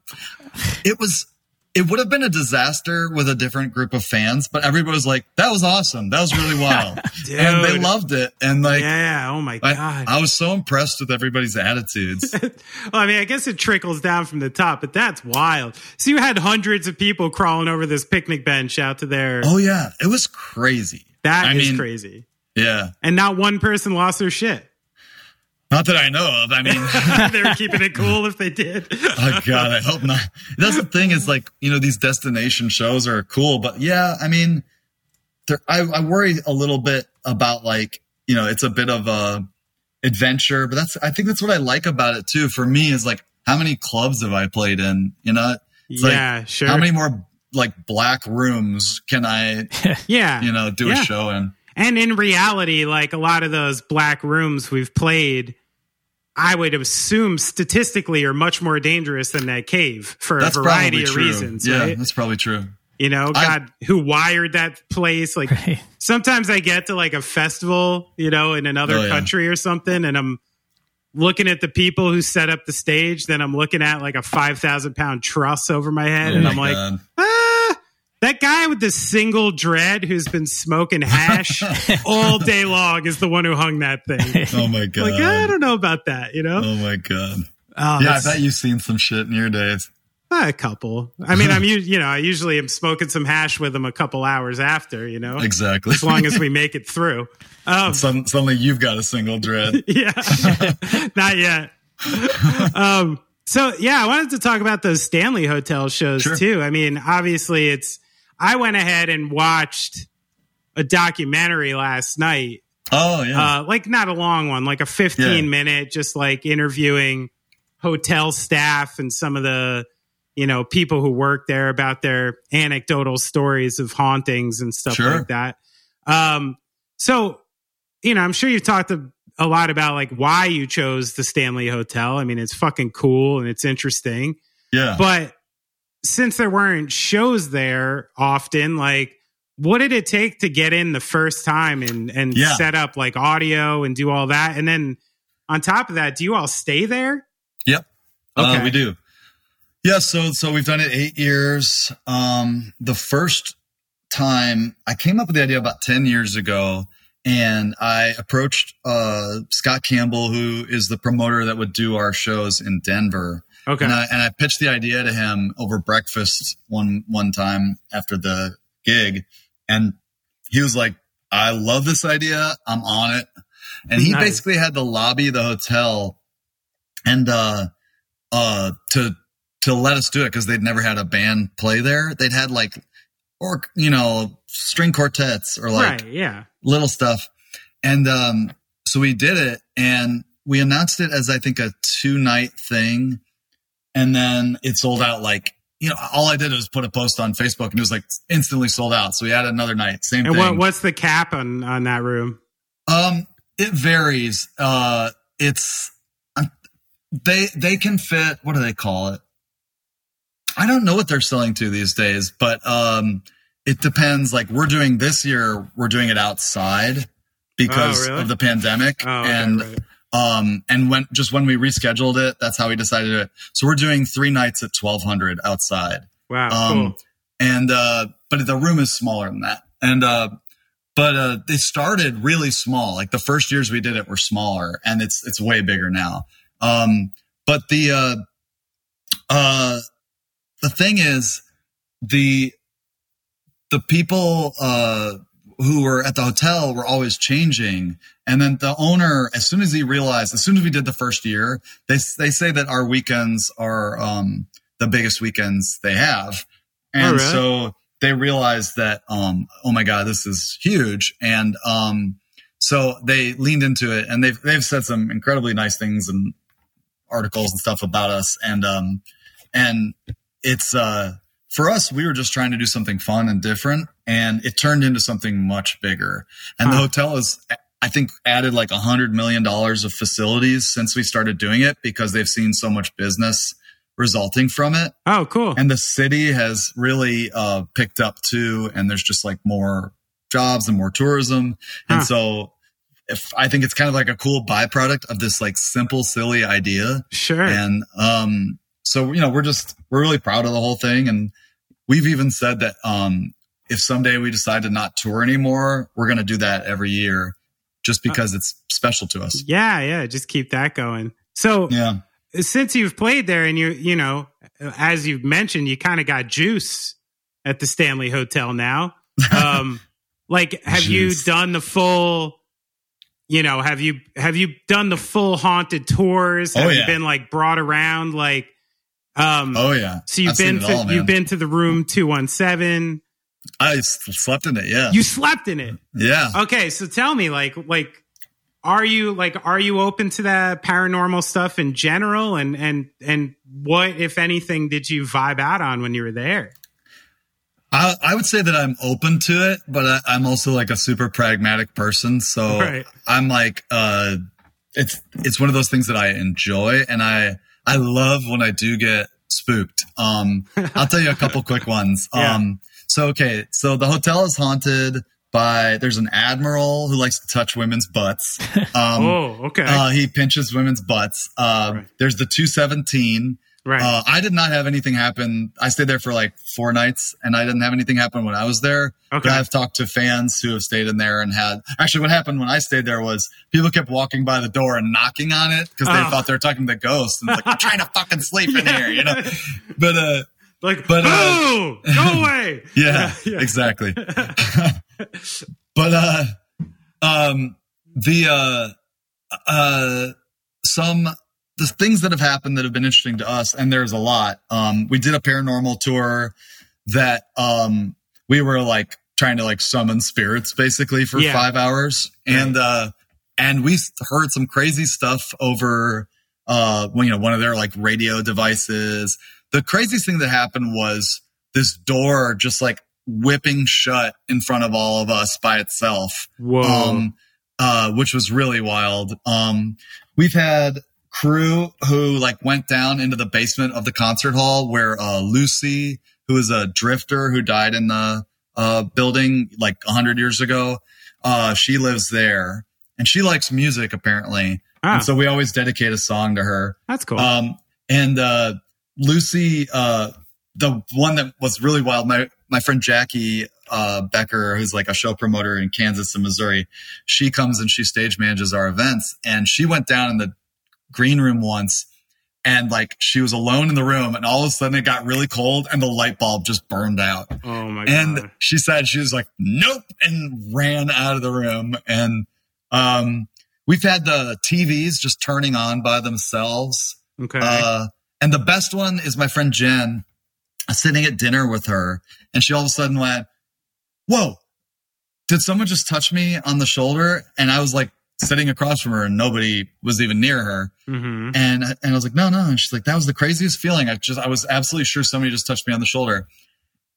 it was, it would have been a disaster with a different group of fans, but everybody was like, that was awesome. That was really wild. and they loved it. And like, yeah, oh my God. I was so impressed with everybody's attitudes. well, I mean, I guess it trickles down from the top, but that's wild. So you had hundreds of people crawling over this picnic bench out to there. oh yeah, it was crazy. That is I mean, crazy. Yeah. And not one person lost their shit. Not that I know of. I mean, they were keeping it cool if they did. oh god, I hope not. That's the thing is like you know these destination shows are cool, but yeah, I mean, I, I worry a little bit about like you know it's a bit of a adventure, but that's I think that's what I like about it too. For me, is like how many clubs have I played in? You know, It's like, yeah, sure. how many more like black rooms can I yeah. you know do Yeah. a show in? And in reality, like a lot of those black rooms we've played, I would assume statistically are much more dangerous than that cave for That's a variety of true. reasons, yeah, right? that's probably true. You know, I- God, who wired that place? Like, Right. sometimes I get to like a festival, you know, in another Oh, yeah. country or something, and I'm looking at the people who set up the stage. Then I'm looking at like a 5,000 pound truss over my head, Oh and my I'm like, ah, that guy with the single dread who's been smoking hash all day long is the one who hung that thing. oh my god, Like, I don't know about that, you know? oh my god. Oh, Yeah, I bet you've seen some shit in your days. a couple. I mean, I'm, you know, I usually am smoking some hash with them a couple hours after, you know, Exactly. as long as we make it through. Um, Sudden- suddenly you've got a single dread. yeah, not yet. Um, so yeah, I wanted to talk about those Stanley Hotel shows Sure. too. I mean, obviously, it's. I went ahead and watched a documentary last night, Oh yeah. uh, like not a long one, like a 15 Yeah. minute, just like interviewing hotel staff and some of the, you know, people who work there about their anecdotal stories of hauntings and stuff Sure. like that. Um, so, you know, I'm sure you've talked a, a lot about like why you chose the Stanley Hotel. I mean, it's fucking cool and it's interesting, yeah. but since there weren't shows there often, like, what did it take to get in the first time and and Yeah. set up like audio and do all that? And then on top of that, do you all stay there? Yep. Uh, Okay. we do. Yeah. So, so we've done it eight years. Um, the first time I came up with the idea about 10 years ago and I approached, uh, Scott Campbell, who is the promoter that would do our shows in Denver. Okay. And I, and I pitched the idea to him over breakfast one, one time after the gig. And he was like, I love this idea. I'm on it. And he Nice. basically had to lobby the hotel and, uh, uh, to, to let us do it because they'd never had a band play there. They'd had like, or, you know, string quartets or like, right. Yeah. Little stuff. And um, so we did it and we announced it as I think a two night thing. And then it sold out like, you know, all I did was put a post on Facebook and it was like instantly sold out. So we had another night, same And thing. what what's the cap on on that room? Um, it varies. Uh, it's um, they they can fit. What do they call it? I don't know what they're selling to these days, but um, it depends. Like we're doing this year, we're doing it outside because Oh, really? of the pandemic, Oh, okay, and right. um, and when just when we rescheduled it, that's how we decided it. So we're doing three nights at twelve hundred outside. Wow. Um, cool. and uh, but the room is smaller than that. And uh, but uh, they started really small. Like the first years we did it were smaller, and it's it's way bigger now. Um, but the uh, uh, the thing is the the people uh, who were at the hotel were always changing. And then the owner, as soon as he realized, as soon as we did the first year, they they say that our weekends are um, the biggest weekends they have, and right. so they realized that um, oh my god, this is huge, and um, so they leaned into it, and they've they've said some incredibly nice things and articles and stuff about us, and um, and it's uh for us, we were just trying to do something fun and different, and it turned into something much bigger. And the hotel has, I think, added like a hundred million dollars of facilities since we started doing it because they've seen so much business resulting from it. Oh, cool. And the city has really uh, picked up too, and there's just like more jobs and more tourism. And so, if I think it's kind of like a cool byproduct of this like simple, silly idea sure. and um so you know we're just we're really proud of the whole thing and we've even said that um if someday we decide to not tour anymore we're going to do that every year just because it's special to us. Yeah, yeah. Just keep that going. So yeah. since you've played there and you you know as you've mentioned you kind of got juice at the stanley hotel now. Um like have you done the full you know have you have you done the full haunted tours? Have Oh, you been like brought around like um oh yeah. so you've I've been to all, you've been to the room 217 I slept in it yeah. You slept in it? Yeah. Okay, so tell me, like, like, are you like, are you open to that paranormal stuff in general, and and and what, if anything, did you vibe out on when you were there? I, I would say that i'm open to it but I, i'm also like a super pragmatic person. So Right. i'm like uh it's it's one of those things that i enjoy and i i love when i do get spooked. Um i'll tell you a couple quick ones. Yeah. um so okay so the hotel is haunted by there's an admiral who likes to touch women's butts. Um oh, okay, uh, he pinches women's butts. Uh Right. there's the 217 right. uh, I did not have anything happen. I stayed there for like four nights, and I didn't have anything happen when I was there. Okay. But I've talked to fans who have stayed in there and had. Actually, what happened when I stayed there was people kept walking by the door and knocking on it because they Oh. thought they were talking to ghosts and like, I'm trying to fucking sleep in here, you know. But uh, like, but, uh, oh, go away. yeah, yeah. exactly. but uh, um, the uh, uh, some the things that have happened that have been interesting to us, and there's a lot. Um, we did a paranormal tour that um we were like trying to like summon spirits basically for Yeah. five hours, and uh, and we heard some crazy stuff over uh, well, you know, one of their like radio devices. The craziest thing that happened was this door just like whipping shut in front of all of us by itself Whoa. um, uh, which was really wild. Um, we've had crew who like went down into the basement of the concert hall where uh, Lucy, who is a drifter who died in the uh, building like a hundred years ago, uh, she lives there and she likes music apparently. Ah, And so we always dedicate a song to her. that's cool. Um, and uh, Lucy, uh, the one that was really wild, my my friend Jackie uh, Becker, who's like a show promoter in Kansas and Missouri, she comes and she stage manages our events, and she went down in the green room once. And like she was alone in the room, and all of a sudden it got really cold, and the light bulb just burned out. oh my god. And god. she said she was like, "Nope," and ran out of the room. And um, we've had the TVs just turning on by themselves. Okay. Uh, and the best one is my friend Jen sitting at dinner with her, and she all of a sudden went, "Whoa! Did someone just touch me on the shoulder?" And I was like sitting across from her, and nobody was even near her. hmm And and I was like, "No, no." And she's like, "That was the craziest feeling. I just I was absolutely sure somebody just touched me on the shoulder."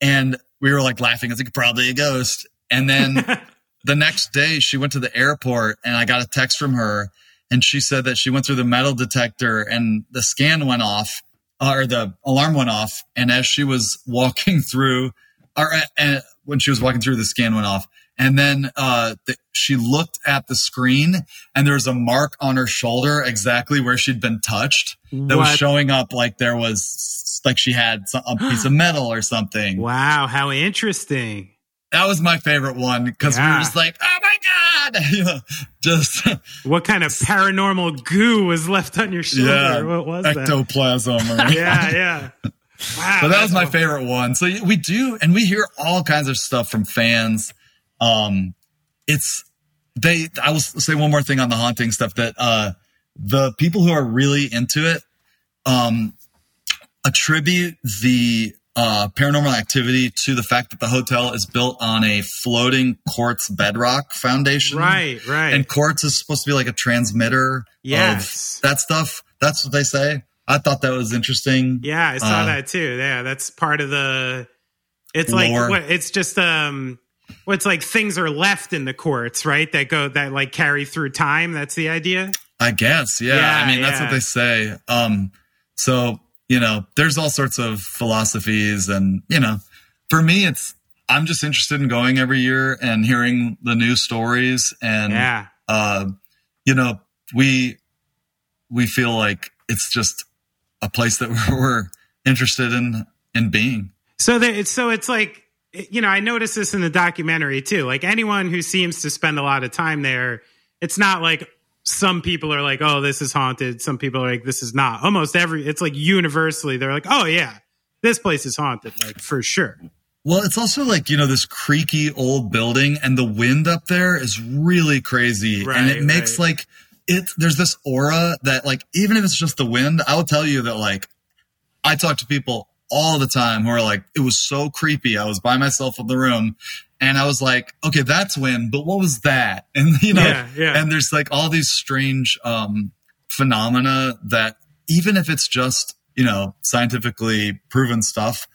And we were like laughing. I was like, "Probably a ghost." And then the next day she went to the airport and I got a text from her and she said that she went through the metal detector and the scan went off or the alarm went off and as she was walking through or uh, uh, when she was walking through the scan went off And then uh, she looked at the screen, and there was a mark on her shoulder exactly where she'd been touched. That was showing up like there was like she had some, a piece of metal or something. Wow, how interesting. That was my favorite one because we were just like, oh my god, you know, just What kind of paranormal goo was left on your shoulder? yeah, what was that? ectoplasm. Or, Yeah, yeah. Wow. but that was my favorite one. So we do, and we hear all kinds of stuff from fans. Um, it's they. I will say one more thing on the haunting stuff that uh, the people who are really into it um, attribute the uh, paranormal activity to the fact that the hotel is built on a floating quartz bedrock foundation. Right, right. And quartz is supposed to be like a transmitter Yes. of that stuff. That's what they say. I thought that was interesting. Yeah, I saw Uh, that too. Yeah, that's part of the. It's Lore. like what? It's just um, what's like things are left in the courts, right? That go that like carry through time. That's the idea. I guess, yeah. Yeah, I mean, that's yeah. what they say. Um, so you know, there's all sorts of philosophies, and you know, for me, it's I'm just interested in going every year and hearing the new stories, and Yeah, uh, you know, we we feel like it's just a place that we're, we're interested in in being. So that it's so it's like you know I noticed this in the documentary too. Like anyone who seems to spend a lot of time there, it's not like some people are like, oh, this is haunted. Some people are like, this is not. Almost every it's like universally they're like, oh yeah, this place is haunted, like for sure. Well, it's also like, you know, this creaky old building and the wind up there is really crazy. and it makes right. like it there's this aura that like even if it's just the wind, I will tell you that like I talk to people all the time who are like, it was so creepy. I was by myself in the room and I was like, okay, that's when, but what was that? And you know, Yeah, yeah. and there's like all these strange um phenomena that even if it's just, you know, scientifically proven stuff,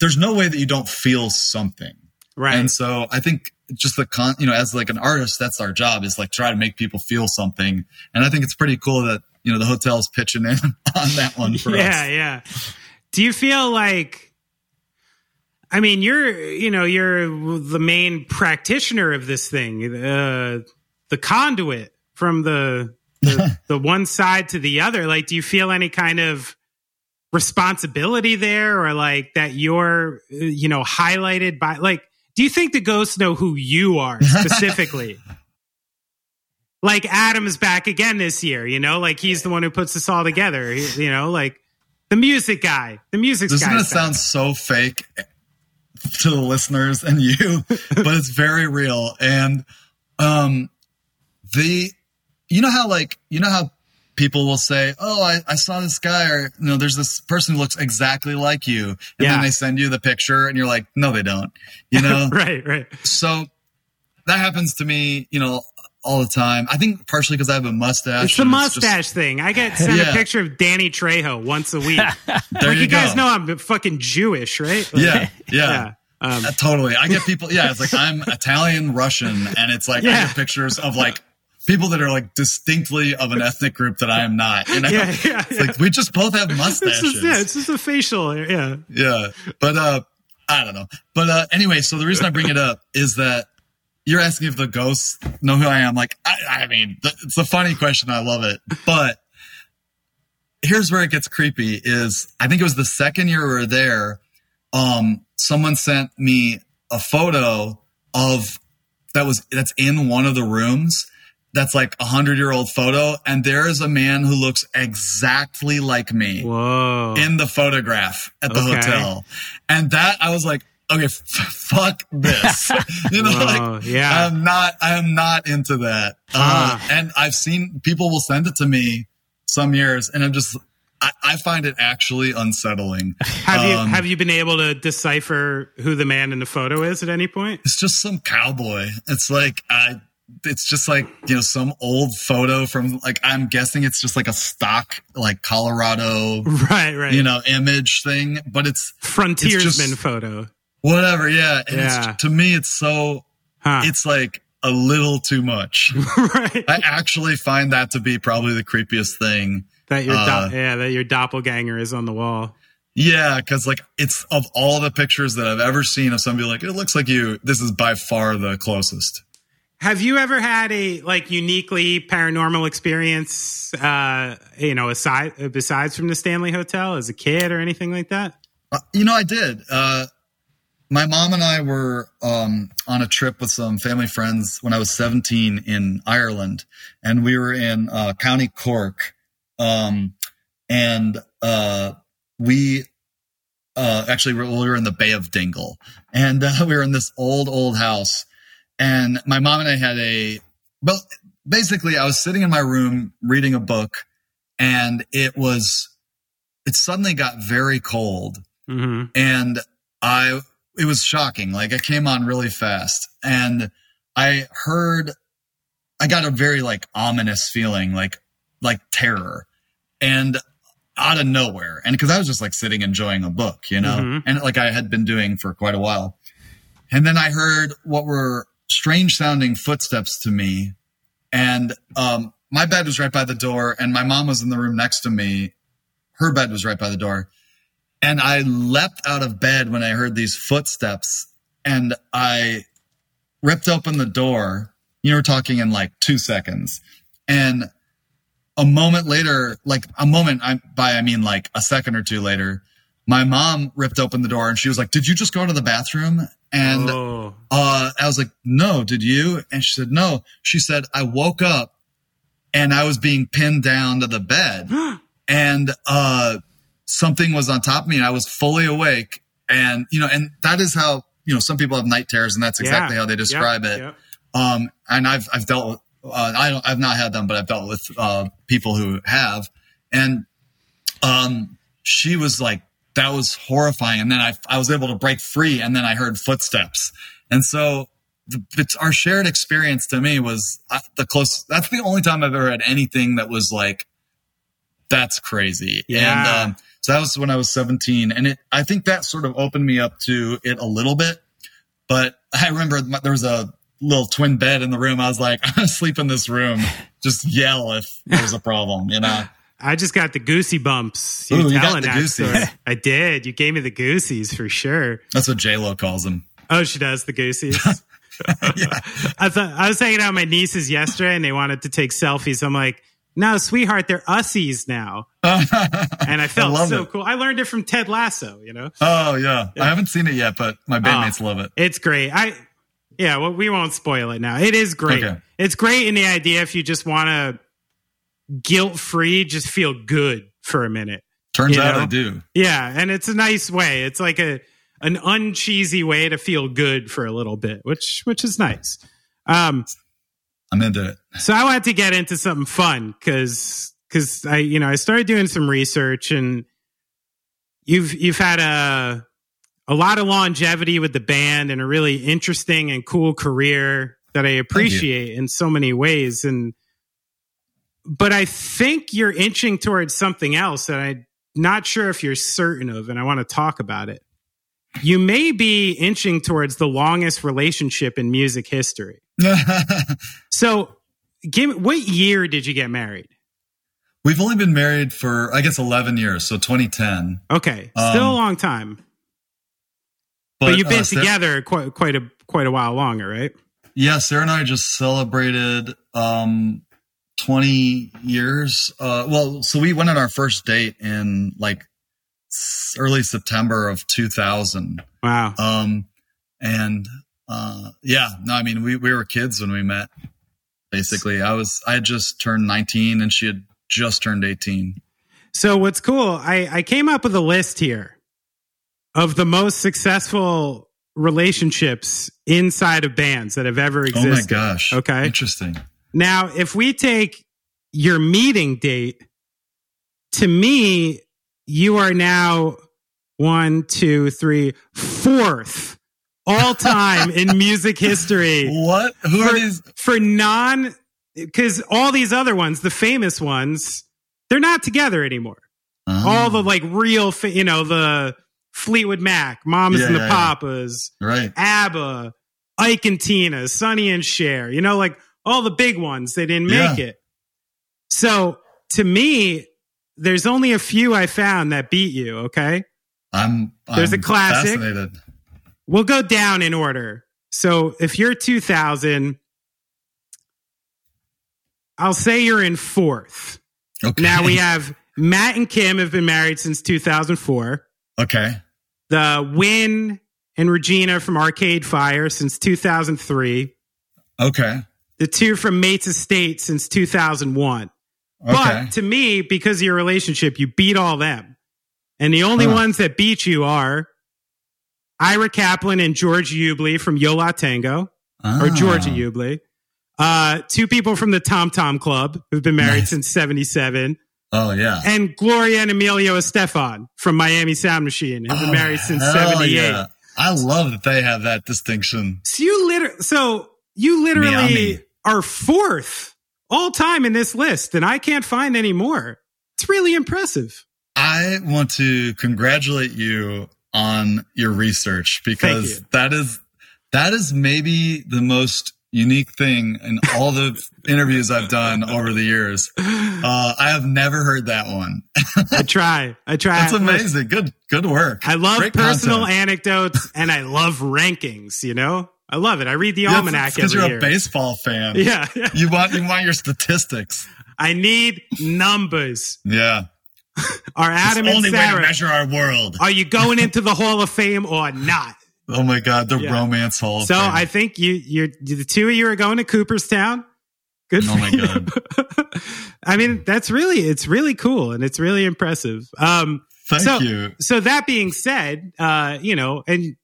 there's no way that you don't feel something. Right. And so I think just the con, you know, as like an artist, that's our job is like try to make people feel something. And I think it's pretty cool that, you know, the hotel's pitching in on that one for yeah, us. Yeah. Yeah. Do you feel like I mean, you're you know, you're the main practitioner of this thing, uh, the conduit from the the, the one side to the other. Like, do you feel any kind of responsibility there, or like that you're you know highlighted by like? Do you think the ghosts know who you are specifically? like Adam's back again this year, you know, like he's the one who puts this all together, you know, like the music guy, the music guy. This is going to sound so fake to the listeners and you, but it's very real. And, um, the, you know how like, you know how people will say, Oh, I, I saw this guy or, you know, there's this person who looks exactly like you. And Yeah. then they send you the picture and you're like, no, they don't, you know? right, right. so that happens to me, you know, all the time. I think partially because I have a mustache. It's the and mustache just- thing. I get sent Yeah. a picture of Danny Trejo once a week. there like you, you guys go. know I'm fucking Jewish, right? Like, Yeah, yeah. yeah. Um, Uh, totally. I get people. Yeah, it's like I'm Italian, Russian, and it's like I get pictures of like people that are like distinctly of an ethnic group that I am not. You know, Yeah, yeah, it's like we just both have it's mustaches. just, yeah, it's just a facial. Yeah. yeah, but uh, I don't know. But uh, anyway, so the reason I bring it up is that you're asking if the ghosts know who I am. Like, I, I mean, th- it's a funny question. I love it, but here's where it gets creepy. Is I think it was the second year we were there. Um, someone sent me a photo of that was that's in one of the rooms. That's like a hundred year old photo, and there is a man who looks exactly like me Whoa. in the photograph at the Okay. hotel. And that I was like, okay, f- fuck this. you know, Whoa, like yeah. I'm not, I am not into that. Uh, and I've seen people will send it to me some years and I'm just, I, I find it actually unsettling. have you Um, have you been able to decipher who the man in the photo is at any point? It's just some cowboy. It's like, I, it's just like, you know, some old photo from like, I'm guessing it's just like a stock, like Colorado, Right, right. you know, image thing, but it's, frontiersman just- photo. Whatever yeah and Yeah. it's to me it's so Huh. it's like a little too much right. i actually find that to be probably the creepiest thing that your uh, do- yeah, that your doppelganger is on the wall. Yeah, because like it's of all the pictures that I've ever seen of somebody like it looks like you. This is by far the closest. Have you ever had a like uniquely paranormal experience? Uh, you know, aside besides from the Stanley Hotel as a kid or anything like that? Uh, you know, I did. Uh, my mom and I were um, on a trip with some family friends when I was 17 in Ireland, and we were in uh, County Cork, um, and uh, we uh, actually we were in the Bay of Dingle, and uh, we were in this old old house, and my mom and I had a well, basically I was sitting in my room reading a book, and it was it suddenly got very cold, Mm-hmm. and I it was shocking. Like it came on really fast, and I heard I got a very like ominous feeling, like like terror, and out of nowhere, and because I was just like sitting enjoying a book, you know, Mhm. and like I had been doing for quite a while, and then I heard what were strange sounding footsteps to me, and um, my bed was right by the door, and my mom was in the room next to me. Her bed was right by the door. And I leapt out of bed when I heard these footsteps and I ripped open the door. You were talking in like two seconds. And a moment later, like a moment I, by, I mean like a second or two later, my mom ripped open the door and she was like, did you just go to the bathroom? And oh, uh, I was like, no, did you? And she said, no. She said, I woke up and I was being pinned down to the bed and, uh, something was on top of me and I was fully awake. And, you know, and that is how, you know, some people have night terrors and that's exactly Yeah. how they describe Yep, it. yep. Um, and I've, I've dealt with, uh, I don't, I've not had them, but I've dealt with, uh, people who have. And, um, she was like, that was horrifying. And then I, I was able to break free and then I heard footsteps. And so the, it's our shared experience to me was uh, the close. That's the only time I've ever had anything that was like, that's crazy. Yeah. And, um, so that was when I was 17. And it, I think that sort of opened me up to it a little bit. But I remember my- there was a little twin bed in the room. I was like, I'm gonna sleep in this room. Just yell if there's a problem, you know? I just got the goosey bumps. Ooh, you got the goosies. I did. You gave me the goosies for sure. That's what J Lo calls them. Oh, she does the goosies. I thought I was hanging out with my nieces yesterday, and they wanted to take selfies. I'm like, no, sweetheart, they're ussies now, and I felt love so it. cool. I learned it from Ted Lasso. You know, Oh yeah. I haven't seen it yet, but my bandmates love it. it's great. I yeah, well, we won't spoil it now. It is great. Okay. It's great in the idea if you just want to guilt free, just feel good for a minute. Turns out know? I do. Yeah, and it's a nice way. It's like a an uncheesy way to feel good for a little bit, which which is nice. Um, I'm into it. so I wanted to get into something fun because because I you know I started doing some research and you've you've had a a lot of longevity with the band and a really interesting and cool career that I appreciate in so many ways and but I think you're inching towards something else that I'm not sure if you're certain of and I want to talk about it. You may be inching towards the longest relationship in music history. So, give me, what year did you get married? We've only been married for, I guess, 11 years. So 2010. Okay, still a Um, long time, but, you've been uh, Sarah- together quite quite a quite a while longer, right? Yeah. Sarah and I just celebrated, um, 20 years. Uh, well, so we went on our first date in like early September of 2000. Wow. Um, and, uh, yeah, no, I mean, we, we were kids when we met. Basically, I was, I had just turned 19 and she had just turned 18. So what's cool? I I came up with a list here of the most successful relationships inside of bands that have ever existed. Oh my gosh. Okay. Interesting. Now, if we take your meeting date, to me, you are now one, two, three, fourth all time in music history What? Who are for, these? for non, because all these other ones, the famous ones, they're not together anymore. Oh, All the like real, fa- you know, the Fleetwood Mac, Mamas Yeah, and the yeah, yeah. Papas, right. ABBA, Ike and Tina, Sonny and Cher, you know, like all the big ones, they didn't make Yeah. it. So to me, there's only a few I found that beat you, okay? I'm, There's I'm a classic. Fascinated. We'll go down in order. So if you're 2000, I'll say you're in fourth. Okay. Now we have Matt and Kim have been married since 2004. Okay. The Win and Regina from Arcade Fire since 2003. Okay. The two from Mates of State since 2001. Okay. But to me, because of your relationship, you beat all them. And the only Huh. ones that beat you are Ira Kaplan and George Hubley from Yo La Tengo, or Ah. Georgia Hubley. Uh, two people from the Tom Tom Club who've been married Nice. since 77. Oh yeah. And Gloria and Emilio Estefan from Miami Sound Machine who've been Oh, married since 78. yeah. I love that they have that distinction. So you literally, so you literally Miami. are fourth all time in this list, and I can't find any more. It's really impressive. I want to congratulate you on your research because you. that is that is maybe the most unique thing in all the interviews I've done over the years. Uh, I have never heard that one. I try. I try. That's amazing. Good good work. I love Great personal content. anecdotes and I love rankings. You know, I love it. I read the Yeah, almanac because you're year. a baseball fan. yeah, You want you want your statistics. I need numbers. Yeah. Are Adam it's the and only way to Sarah? measure our world. Are you going into the Hall of Fame or not? Oh my god, the Yeah. romance hall. of So. I think you, you're the two of you are going to Cooperstown. Good. Oh for my you. God. I mean, that's really it's really cool and it's really impressive. Um, Thank so, you. So that being said, uh, you know, and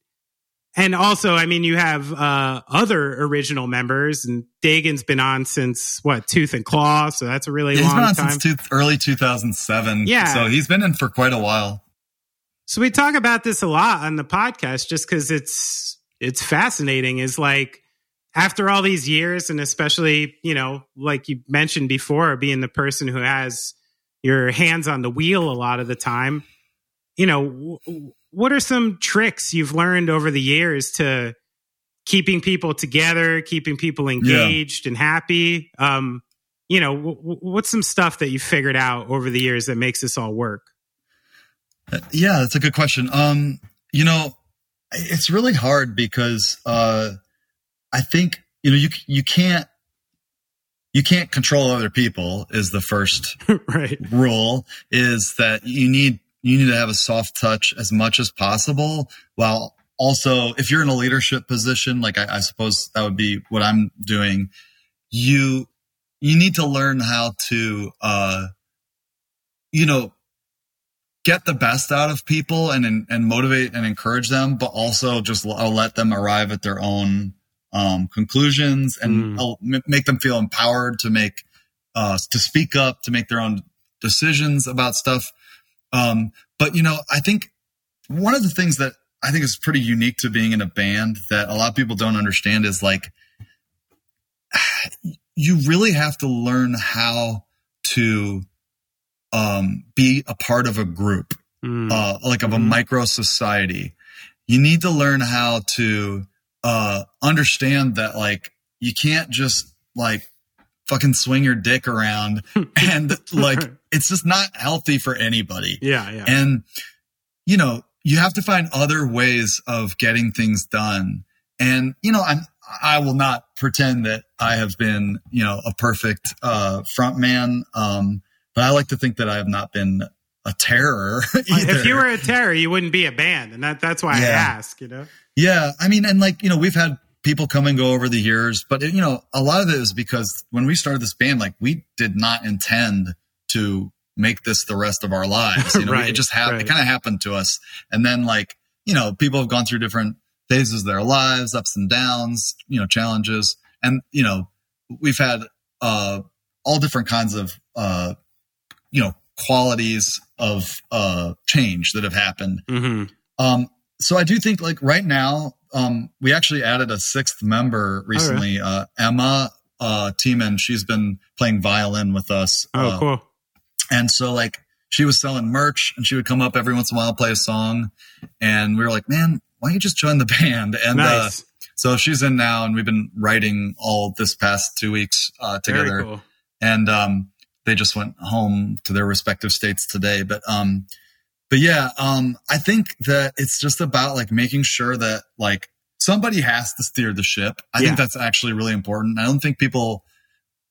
and also, I mean, you have uh, other original members, and Dagan's been on since what Tooth and Claw, so that's a really He's long been on time. since two, early 2007. Yeah. So he's been in for quite a while. so we talk about this a lot on the podcast, just because it's it's fascinating. Is like after all these years, and especially you know, like you mentioned before, being the person who has your hands on the wheel a lot of the time. You know, w- what are some tricks you've learned over the years to keeping people together, keeping people engaged and happy? Um, you know, w- w- what's some stuff that you figured out over the years that makes this all work? Yeah, that's a good question. Um, you know, it's really hard because uh, I think you know you you can't you can't control other people is the first right. rule is that you need you need to have a soft touch as much as possible while also if you're in a leadership position like I, I suppose that would be what i'm doing you you need to learn how to uh you know get the best out of people and and motivate and encourage them but also just l- let them arrive at their own um conclusions and Mm. Make them feel empowered to make uh to speak up to make their own decisions about stuff um but you know i think one of the things that i think is pretty unique to being in a band that a lot of people don't understand is like you really have to learn how to um be a part of a group Mm. uh, like of a Mhm. micro society. You need to learn how to uh, understand that like you can't just like fucking swing your dick around and like it's just not healthy for anybody. yeah, yeah. And you know, you have to find other ways of getting things done. And you know, I'm I will not pretend that I have been, you know, a perfect uh front man. Um, but I like to think that I have not been a terror. if you were a terror, you wouldn't be a band, and that that's why I ask. You know, Yeah, I mean, and like you know, we've had people come and go over the years, but you know, a lot of it is because when we started this band, like we did not intend to make this the rest of our lives. You know, Right, it just happened. right. It kind of happened to us, and then like you know, people have gone through different phases of their lives, ups and downs, you know, challenges, and you know, we've had uh all different kinds of uh you know qualities of uh change that have happened mm-hmm. um, so I do think like right now, um, we actually added a sixth member recently, uh, Emma, uh, Tiemann. She's been playing violin with us. oh, uh, cool. And so like she was selling merch and she would come up every once in a while, play a song. And we were like, man, why don't you just join the band? And, uh, Nice, so she's in now and we've been writing all this past two weeks, uh, together very cool. and um, they just went home to their respective states today. But um, but yeah, um, I think that it's just about like making sure that like somebody has to steer the ship. I Yeah. think that's actually really important. I don't think people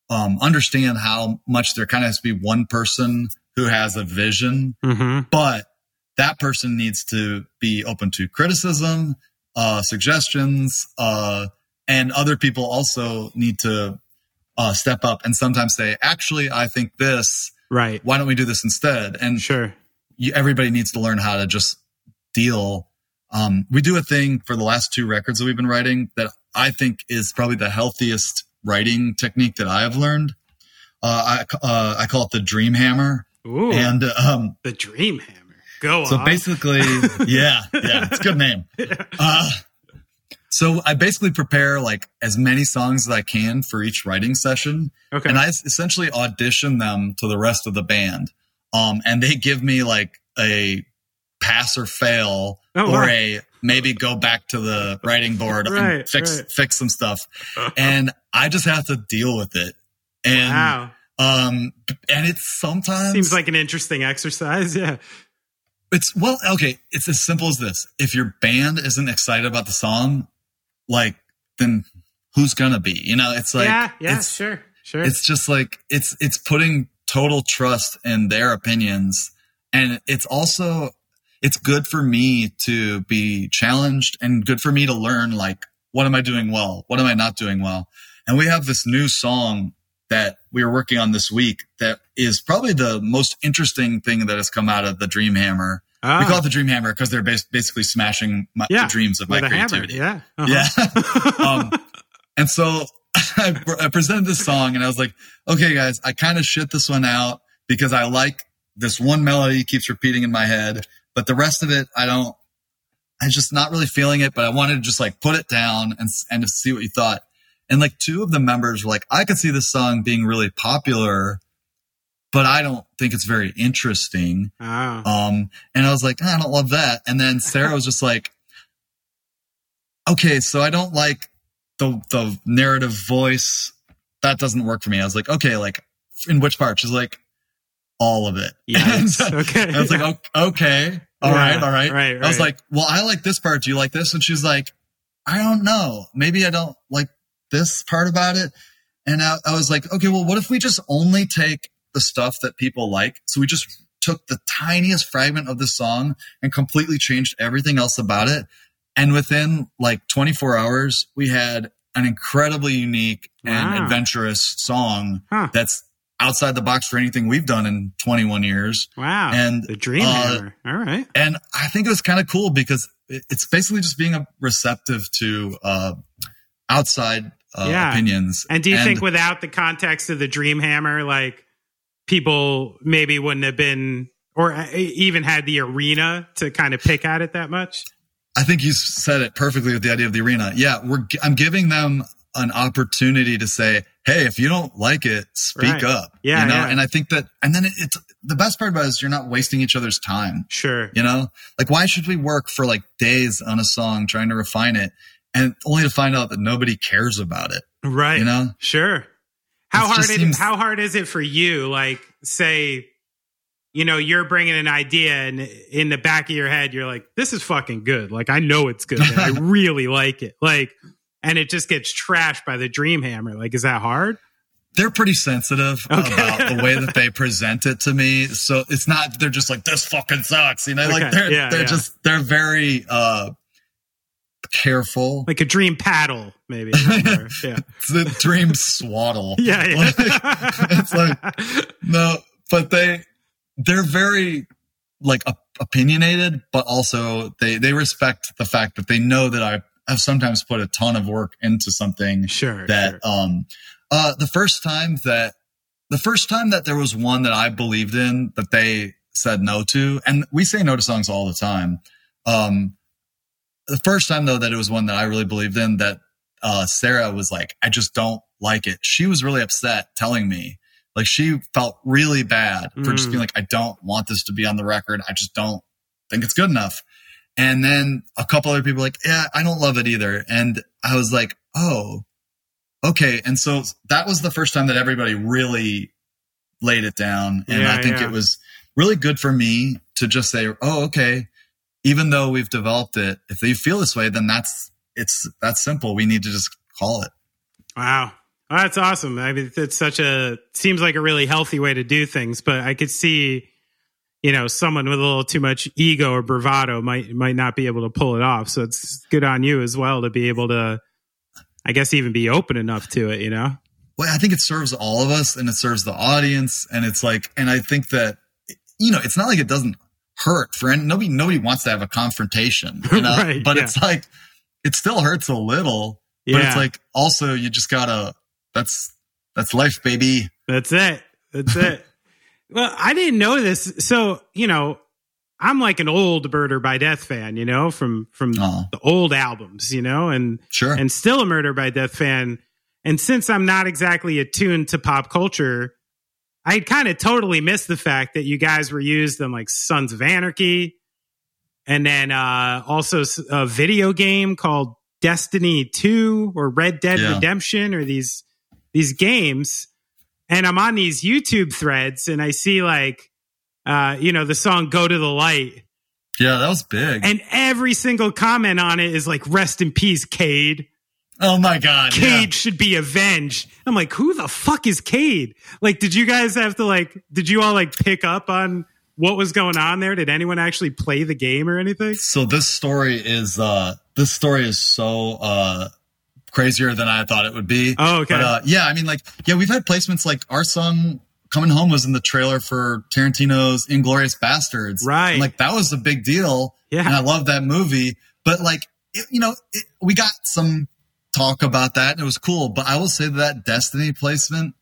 um, understand how much there kind of has to be one person who has a vision, Mm-hmm. but that person needs to be open to criticism, uh, suggestions, uh, and other people also need to uh, step up and sometimes say, actually, I think this. Right. Why don't we do this instead? And Sure. You, everybody needs to learn how to just deal. Um, we do a thing for the last two records that we've been writing that I think is probably the healthiest writing technique that I have learned. Uh, I, uh, I call it the dream hammer. Ooh. And um, the Dream Hammer. Go so on. So basically, yeah, yeah, it's a good name. Uh, so I basically prepare like as many songs as I can for each writing session, okay. and I essentially audition them to the rest of the band. Um, and they give me like a pass or fail Oh, or wow. a maybe go back to the writing board Right, and fix right. fix some stuff. and I just have to deal with it. And wow. um and it's sometimes Seems like an interesting exercise. Yeah. it's well, okay. It's as simple as this. If your band isn't excited about the song, like, then who's gonna be? You know, it's like, yeah. Yeah. it's, Sure. Sure. it's just like it's it's putting total trust in their opinions, and it's also it's good for me to be challenged and good for me to learn like what am I doing well, what am I not doing well, and we have this new song that we are working on this week that is probably the most interesting thing that has come out of the Dream Hammer. Ah, We call it the Dream Hammer because they're bas- basically smashing my, Yeah, the dreams of my a hammer. creativity. Yeah. Uh-huh. Yeah. um, and so I, I presented this song and I was like, okay, guys, I kind of shit this one out because I like this one melody keeps repeating in my head, but the rest of it, I don't, I'm just not really feeling it, but I wanted to just like put it down and, and to see what you thought. And like two of the members were like, I could see this song being really popular, but I don't think it's very interesting. Oh. Um, and I was like, "Ah, I don't love that. And then Sarah was just like, okay, so I don't like the, the narrative voice. That doesn't work for me. I was like, okay, like in which part? She's like, all of it. And Okay. I was like, "O- okay, all Yeah, right, all right. right, I was like, well, I like this part. Do you like this? And she's like, I don't know. Maybe I don't like this part about it. And I, I was like, okay, well, what if we just only take the stuff that people like? So we just took the tiniest fragment of the song and completely changed everything else about it. And within like 24 hours, we had an incredibly unique Wow. and adventurous song Huh. that's outside the box for anything we've done in 21 years. Wow. and, the Dream uh, Hammer. All right. And I think it was kind of cool because it's basically just being a receptive to uh, outside uh, Yeah. opinions. And do you think without the context of the Dream Hammer, like people maybe wouldn't have been, or uh, even had the arena to kind of pick at it that much? I think you said it perfectly with the idea of the arena. Yeah, we're I'm giving them an opportunity to say, "Hey, if you don't like it, speak Right. up." Yeah, you know. yeah. And I think that, and then it, it's the best part about it is you're not wasting each other's time. Sure. You know, like why should we work for like days on a song trying to refine it, and only to find out that nobody cares about it? Right. You know, Sure. How It hard it, seems- how hard is it for you? Like, say, you know, you're bringing an idea, and in the back of your head, you're like, "This is fucking good. Like, I know it's good. I really like it. Like, and it just gets trashed by the Dream Hammer. Like, is that hard? they're pretty sensitive Okay. about the way that they present it to me. So it's not they're just like this fucking sucks, you know. Okay. Like they're Yeah, they're yeah. just they're very uh careful. Like a dream paddle, maybe. Yeah. It's the dream swaddle. Yeah. Yeah. it's like no, but they they're very like op- opinionated, but also they they respect the fact that they know that I have sometimes put a ton of work into something sure. that sure. um uh the first time that the first time that there was one that I believed in that they said no to and we say no to songs all the time um the first time though that it was one that I really believed in that uh Sarah was like I just don't like it she was really upset telling me like she felt really bad for just Mm. being like I don't want this to be on the record I just don't think it's good enough and then a couple other people like, yeah, I don't love it either. And I was like, oh, okay. And so that was the first time that everybody really laid it down. And Yeah, I think yeah. it was really good for me to just say, oh, okay, even though we've developed it, if they feel this way, then that's it's that's simple. We need to just call it. Wow. Well, that's awesome. I mean, it's such a seems like a really healthy way to do things, but I could see, you know, someone with a little too much ego or bravado might might not be able to pull it off. So it's good on you as well to be able to, I guess, even be open enough to it. You know. Well, I think it serves all of us, and it serves the audience, and it's like, and I think that, you know, it's not like it doesn't hurt for any, nobody. Nobody wants to have a confrontation, you know? Right, but yeah. it's like it still hurts a little. But Yeah. it's like also you just gotta. That's that's life, baby. That's it. That's it. well, I didn't know this. So, you know, I'm like an old Murder by Death fan, you know, from from the old albums, you know, and Sure. and still a Murder by Death fan. And since I'm not exactly attuned to pop culture, I kind of totally missed the fact that you guys were used in like Sons of Anarchy, and then uh, also a video game called Destiny Two or Red Dead Yeah. Redemption or these these games. And I'm on these YouTube threads, and I see like, uh, you know, the song "Go to the Light." yeah, that was big. And every single comment on it is like, rest in peace, Cayde. oh my god, yeah. Cayde should be avenged. I'm like, who the fuck is Cayde? Like, did you guys have to like, did you all like pick up on what was going on there? Did anyone actually play the game or anything? So this story is uh this story is so uh crazier than I thought it would be. Oh, okay. But, uh, yeah, I mean, like, yeah, we've had placements like our song "Coming Home" was in the trailer for Tarantino's *Inglourious Basterds*. Right. And, like that was a big deal. Yeah. and I love that movie. But like, it, you know, it, we got some talk about that, and it was cool. But I will say that, Destiny placement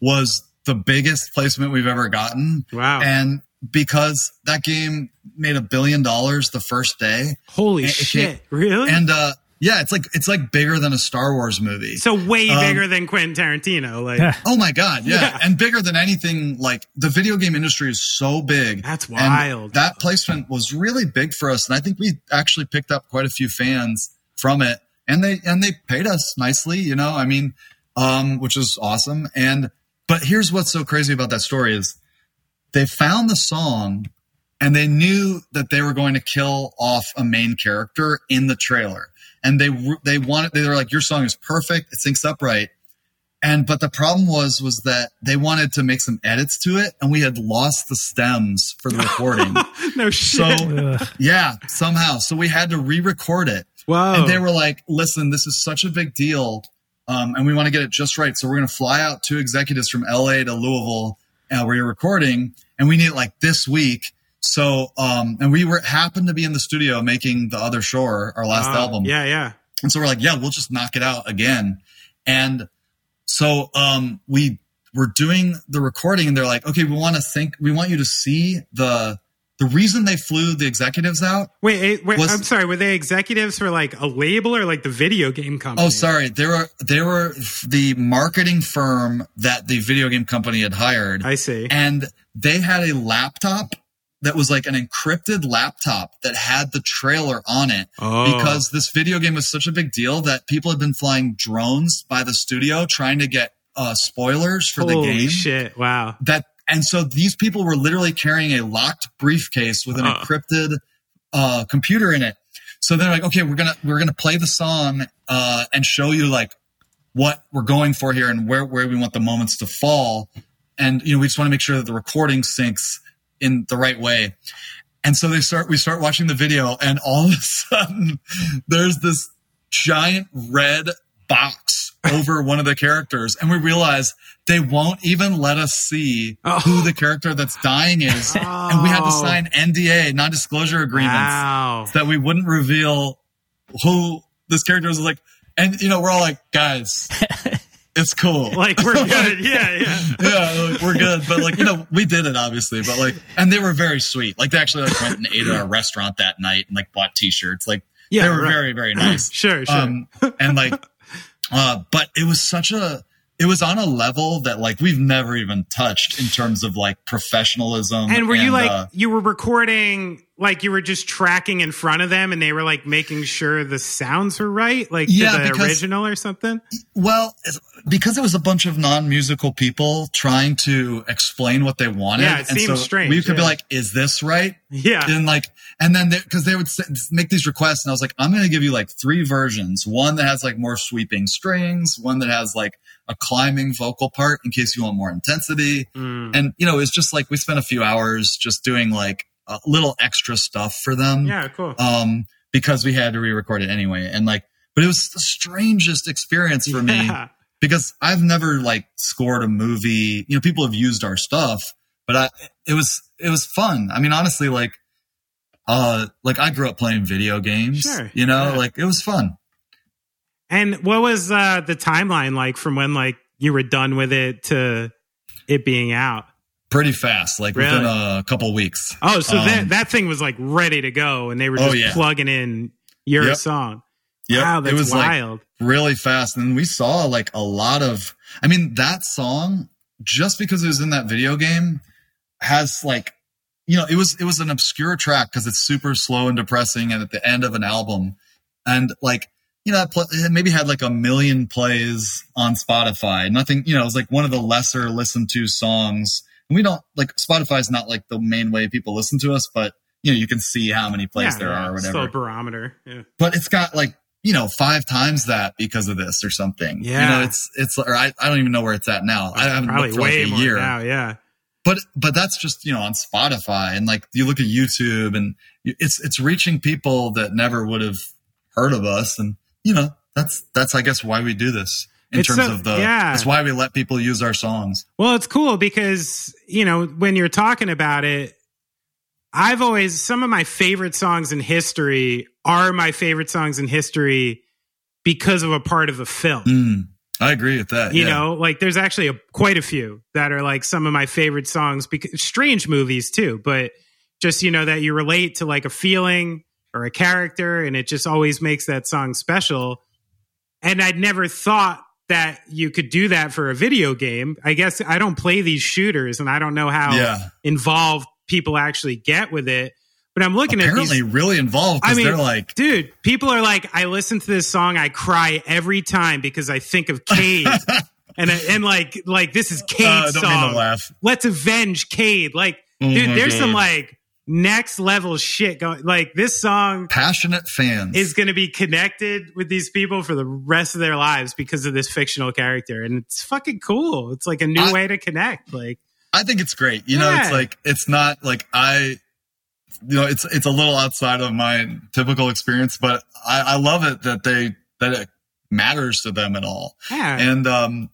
was the biggest placement we've ever gotten. Wow. And because that game made a billion dollars the first day, Holy it- it shit. really? and uh yeah, it's like it's like bigger than a Star Wars movie. so way Um, bigger than Quentin Tarantino. Like, Yeah. Oh my god, yeah. Yeah. and bigger than anything. Like the video game industry is so big. That's And wild. that placement was really big for us, and I think we actually picked up quite a few fans from it, and they and they paid us nicely. You know, I mean, um, which is awesome. And but here's what's so crazy about that story is they found the song and they knew that they were going to kill off a main character in the trailer and they they wanted they were like your song is perfect it syncs up right and but the problem was was that they wanted to make some edits to it and we had lost the stems for the recording no so shit. Ugh. yeah somehow so we had to re-record it Wow. and they were like, listen, this is such a big deal. Um, and we want to get it just right. So we're going to fly out two executives from LA to Louisville uh, where you're recording. And we need it like this week. So, um, and we were happened to be in the studio making the other shore, our last Wow. album. Yeah, yeah. And so we're like, yeah, we'll just knock it out again. And so um, we were doing the recording, and they're like, okay, we want to think, we want you to see the the reason they flew the executives out. Wait, eh, wait Was- I'm sorry. Were they executives for like a label or like the video game company? Oh, sorry, they were they were the marketing firm that the video game company had hired, I see. and they had a laptop that was like an encrypted laptop that had the trailer on it Oh. because this video game was such a big deal that people had been flying drones by the studio trying to get uh, spoilers for the Holy game. shit! Wow. That and so these people were literally carrying a locked briefcase with an Uh. encrypted uh, computer in it. So they're like, okay, we're gonna we're gonna play the song uh, and show you like what we're going for here and where where we want the moments to fall. And you know, we just want to make sure that the recording syncs in the right way. And so they start we start watching the video and all of a sudden there's this giant red box over one of the characters and we realize they won't even let us see Oh. who the character that's dying is and we had to Oh. sign NDA non-disclosure agreements Wow. that we wouldn't reveal who this character was like and you know we're all like guys it's cool Like we're good. Yeah, yeah. yeah, like, we're good. But like, you know, we did it obviously. But like, and they were very sweet. Like, they actually like went and ate at our restaurant that night and like bought T-shirts. Like, Yeah, they were right. very very nice. Sure, sure. Um, and like, uh, but it was such a. It was on a level that like we've never even touched in terms of like professionalism. and were you like uh, you were recording like you were just tracking in front of them and they were like making sure the sounds were right, like Yeah, the because- original or something? Well, because it was a bunch of non-musical people trying to explain what they wanted, Yeah, it and seems so strange, we could be like, "Is this right?" Yeah. And like, and then because they, would make these requests, and I was like, "I'm going to give you like three versions: one that has like more sweeping strings, one that has like a climbing vocal part in case you want more intensity." Mm. And you know, it's just like we spent a few hours just doing like a little extra stuff for them Yeah, cool. um, because we had to re-record it anyway. And like, but it was the strangest experience for me Yeah. because I've never like scored a movie. You know, people have used our stuff, but I, it was, it was fun. I mean, honestly, like, uh, like I grew up playing video games, Sure, you know, yeah. like it was fun. And what was uh, the timeline like from when like you were done with it to it being out? Pretty fast, like within a couple weeks. Oh, so Um, that that thing was like ready to go, and they were Oh, just yeah. plugging in your Yep. song. Yeah, Wow, it was like really fast. And we saw like a lot of, I mean, that song, just because it was in that video game, has like, you know, it was, it was an obscure track because it's super slow and depressing and at the end of an album. And like, you know, it maybe had like a million plays on Spotify. Nothing, you know, it was like one of the lesser listened to songs. We don't like Spotify's not like the main way people listen to us, but you know, you can see how many plays yeah, there yeah, are or whatever barometer. Yeah. but it's got like you know five times that because of this or something. you Yeah. know it's it's or I, I don't even know where it's at now. I haven't Probably looked for like a more year, now. Yeah. but but that's just you know on Spotify and like you look at YouTube and it's it's reaching people that never would have heard of us and you know that's that's I guess why we do this in It's terms so- of the yeah. that's why we let people use our songs. Well, it's cool because, you know, when you're talking about it, I've always, some of my favorite songs in history are my favorite songs in history because of a part of a film. Mm, I agree with that. You yeah. know, like there's actually a, quite a few that are like some of my favorite songs, because strange movies too, but just, you know, that you relate to like a feeling or a character and it just always makes that song special. And I'd never thought that you could do that for a video game. I guess I don't play these shooters and I don't know how yeah, involved people actually get with it. But I'm looking at apparently these really involved I mean, they're like dude, people are like, I listen to this song, I cry every time because I think of Cayde. and and like like this is uh, Cayde's don't mean song. to laugh. Let's avenge Cayde. Like, dude, my there's some like next level shit going. Like this song Passionate fans is going to be connected with these people for the rest of their lives because of this fictional character, and it's fucking cool. It's like a new I- way to connect. Like, I think it's great. You know, it's like it's not like I you know, it's it's a little outside of my typical experience, but I, I love it that they that it matters to them at all. yeah, And um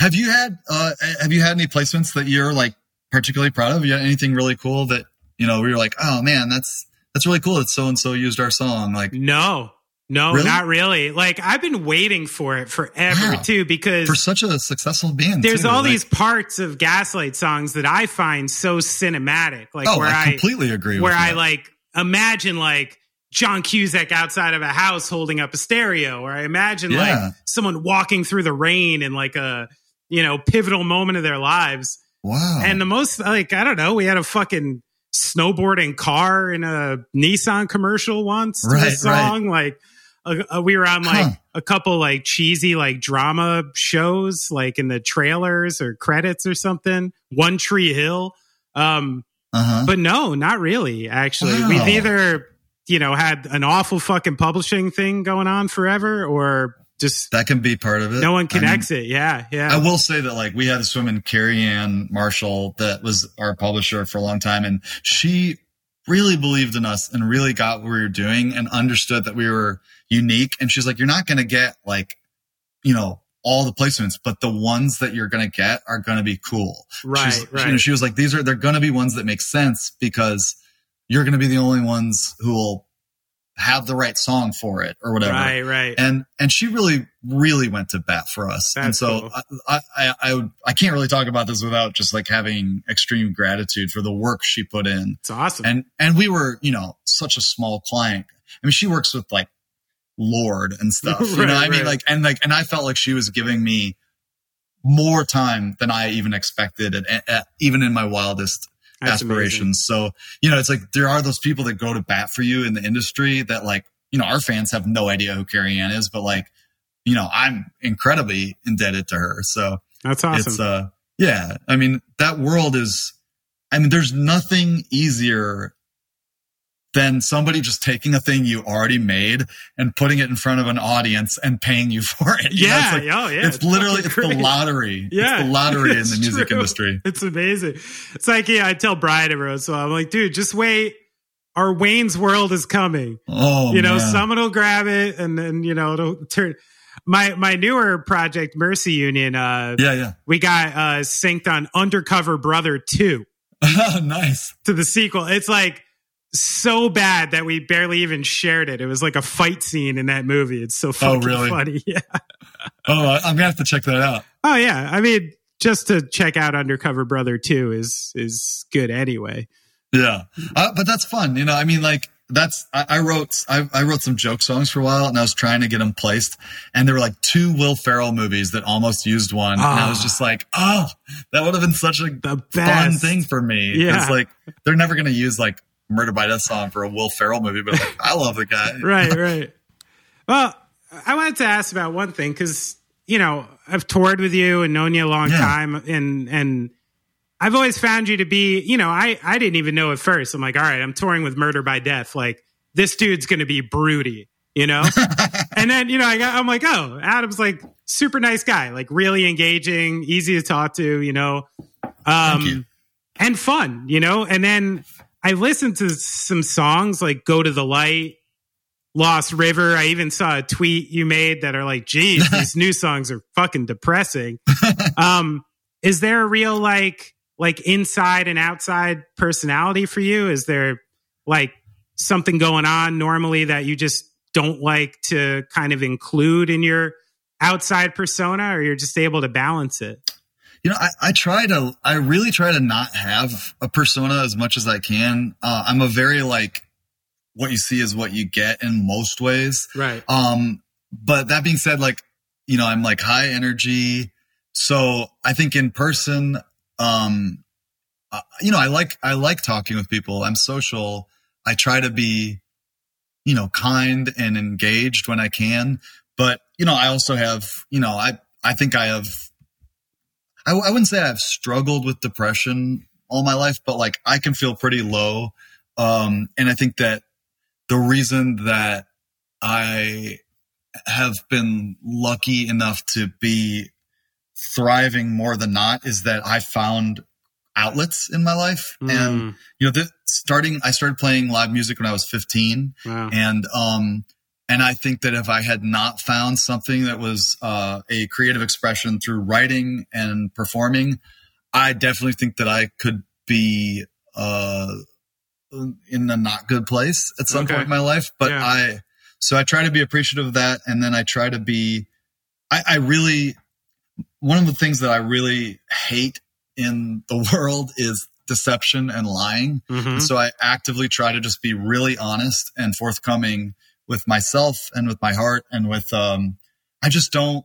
have you had uh have you had any placements that you're like particularly proud of? You had anything really cool that, you know, we you're like, oh man, that's that's really cool that so and so used our song. Like no, no, Really? not really. Like I've been waiting for it forever Wow. too because for such a successful band. there's too, all like- these parts of Gaslight songs that I find so cinematic. Like Oh, where I I, completely agree with where I that. like imagine like John Cusack outside of a house holding up a stereo, or I imagine Yeah. like someone walking through the rain in like a you know pivotal moment of their lives. Wow. And the most like I don't know, we had a fucking snowboarding car in a Nissan commercial once to Right, a song like. Uh, uh, we were on like Huh. a couple like cheesy like drama shows like in the trailers or credits or something one tree hill um uh-huh. but no, not really. Actually, Wow. we've either you know had an awful fucking publishing thing going on forever, or just that can be part of it. no one I mean, connects it. Yeah, yeah. I will say that like we had this woman, Carrie Ann Marshall, that was our publisher for a long time, and she really believed in us and really got what we were doing and understood that we were unique. And she's like, "You're not going to get like, you know, all the placements, but the ones that you're going to get are going to be cool." right, She's- right. You know, she was like, "These are they're going to be ones that make sense because you're going to be the only ones who will have the right song for it or whatever." right, right. and and she really really went to bat for us and so cool. I, I i i can't really talk about this without just like having extreme gratitude for the work she put in it's awesome. and and we were you know such a small client i mean she works with like Lorde and stuff you know Right, i mean right. like and like and i felt like she was giving me more time than i even expected and, and even in my wildest That's aspirations. So, you know, it's like there are those people that go to bat for you in the industry that like, you know, our fans have no idea who Carrie Ann is, but like, you know, I'm incredibly indebted to her. So That's awesome. it's uh yeah, I mean, that world is I mean, there's nothing easier than somebody just taking a thing you already made and putting it in front of an audience and paying you for it. You know, yeah, it's like- oh, yeah. it's literally fucking it's the lottery. Yeah, it's the lottery in it's the music true. industry. It's amazing. It's like, yeah, I tell Brian every once in a while, I'm like, dude, just wait. Our Wayne's World is coming. Oh, you know, man. someone will grab it and then, you know, it'll turn. My my newer project, Mercy Union, uh, yeah, yeah. we got uh, synced on Undercover Brother 2 nice. to the sequel. It's like so bad that we barely even shared it. It was like a fight scene in that movie. It's so fucking really? funny. Yeah. Oh, I'm gonna have to check that out. Oh yeah. I mean, just to check out Undercover Brother 2 is is good anyway. Yeah, uh, but that's fun. You know, I mean, like that's I, I wrote I, I wrote some joke songs for a while, and I was trying to get them placed, and there were like two Will Ferrell movies that almost used one, and I was Ah. just like, oh, that would have been such a fun thing for me. Yeah. It's like they're never gonna use like Murder by Death song for a Will Ferrell movie, but like I love the guy. right, right. Well, I wanted to ask about one thing because you know I've toured with you and known you a long Yeah. time, and and I've always found you to be, you know, I I didn't even know at first. I'm like, all right, I'm touring with Murder by Death. Like this dude's going to be broody, you know. and then you know, I got, I'm like, oh, Adam's like super nice guy, like really engaging, easy to talk to, you know, um, you. and fun, you know. And then I listened to some songs like "Go to the Light." Lost River. I even saw a tweet you made that are like, geez, these new songs are fucking depressing. um, is there a real like like inside and outside personality for you? Is there like something going on normally that you just don't like to kind of include in your outside persona or you're just able to balance it? You know, I, I try to, I really try to not have a persona as much as I can. Uh, I'm a very like, what you see is what you get in most ways. Right. Um, but that being said, like, you know, I'm like high energy. So I think in person, um, uh, you know, I like, I like talking with people. I'm social. I try to be, you know, kind and engaged when I can. But, you know, I also have, you know, I, I think I have, I, I wouldn't say I've struggled with depression all my life, but like I can feel pretty low. Um, and I think that the reason that I have been lucky enough to be thriving more than not is that I found outlets in my life. And, Mm, you know, this, starting, I started playing live music when I was 15 wow. and, um, and I think that if I had not found something that was uh, a creative expression through writing and performing, I definitely think that I could be uh, in a not good place at some Okay. point in my life. But Yeah. I, so I try to be appreciative of that, and then I try to be. I, I really, one of the things that I really hate in the world is deception and lying. Mhm. And so I actively try to just be really honest and forthcoming with myself and with my heart and with um I just don't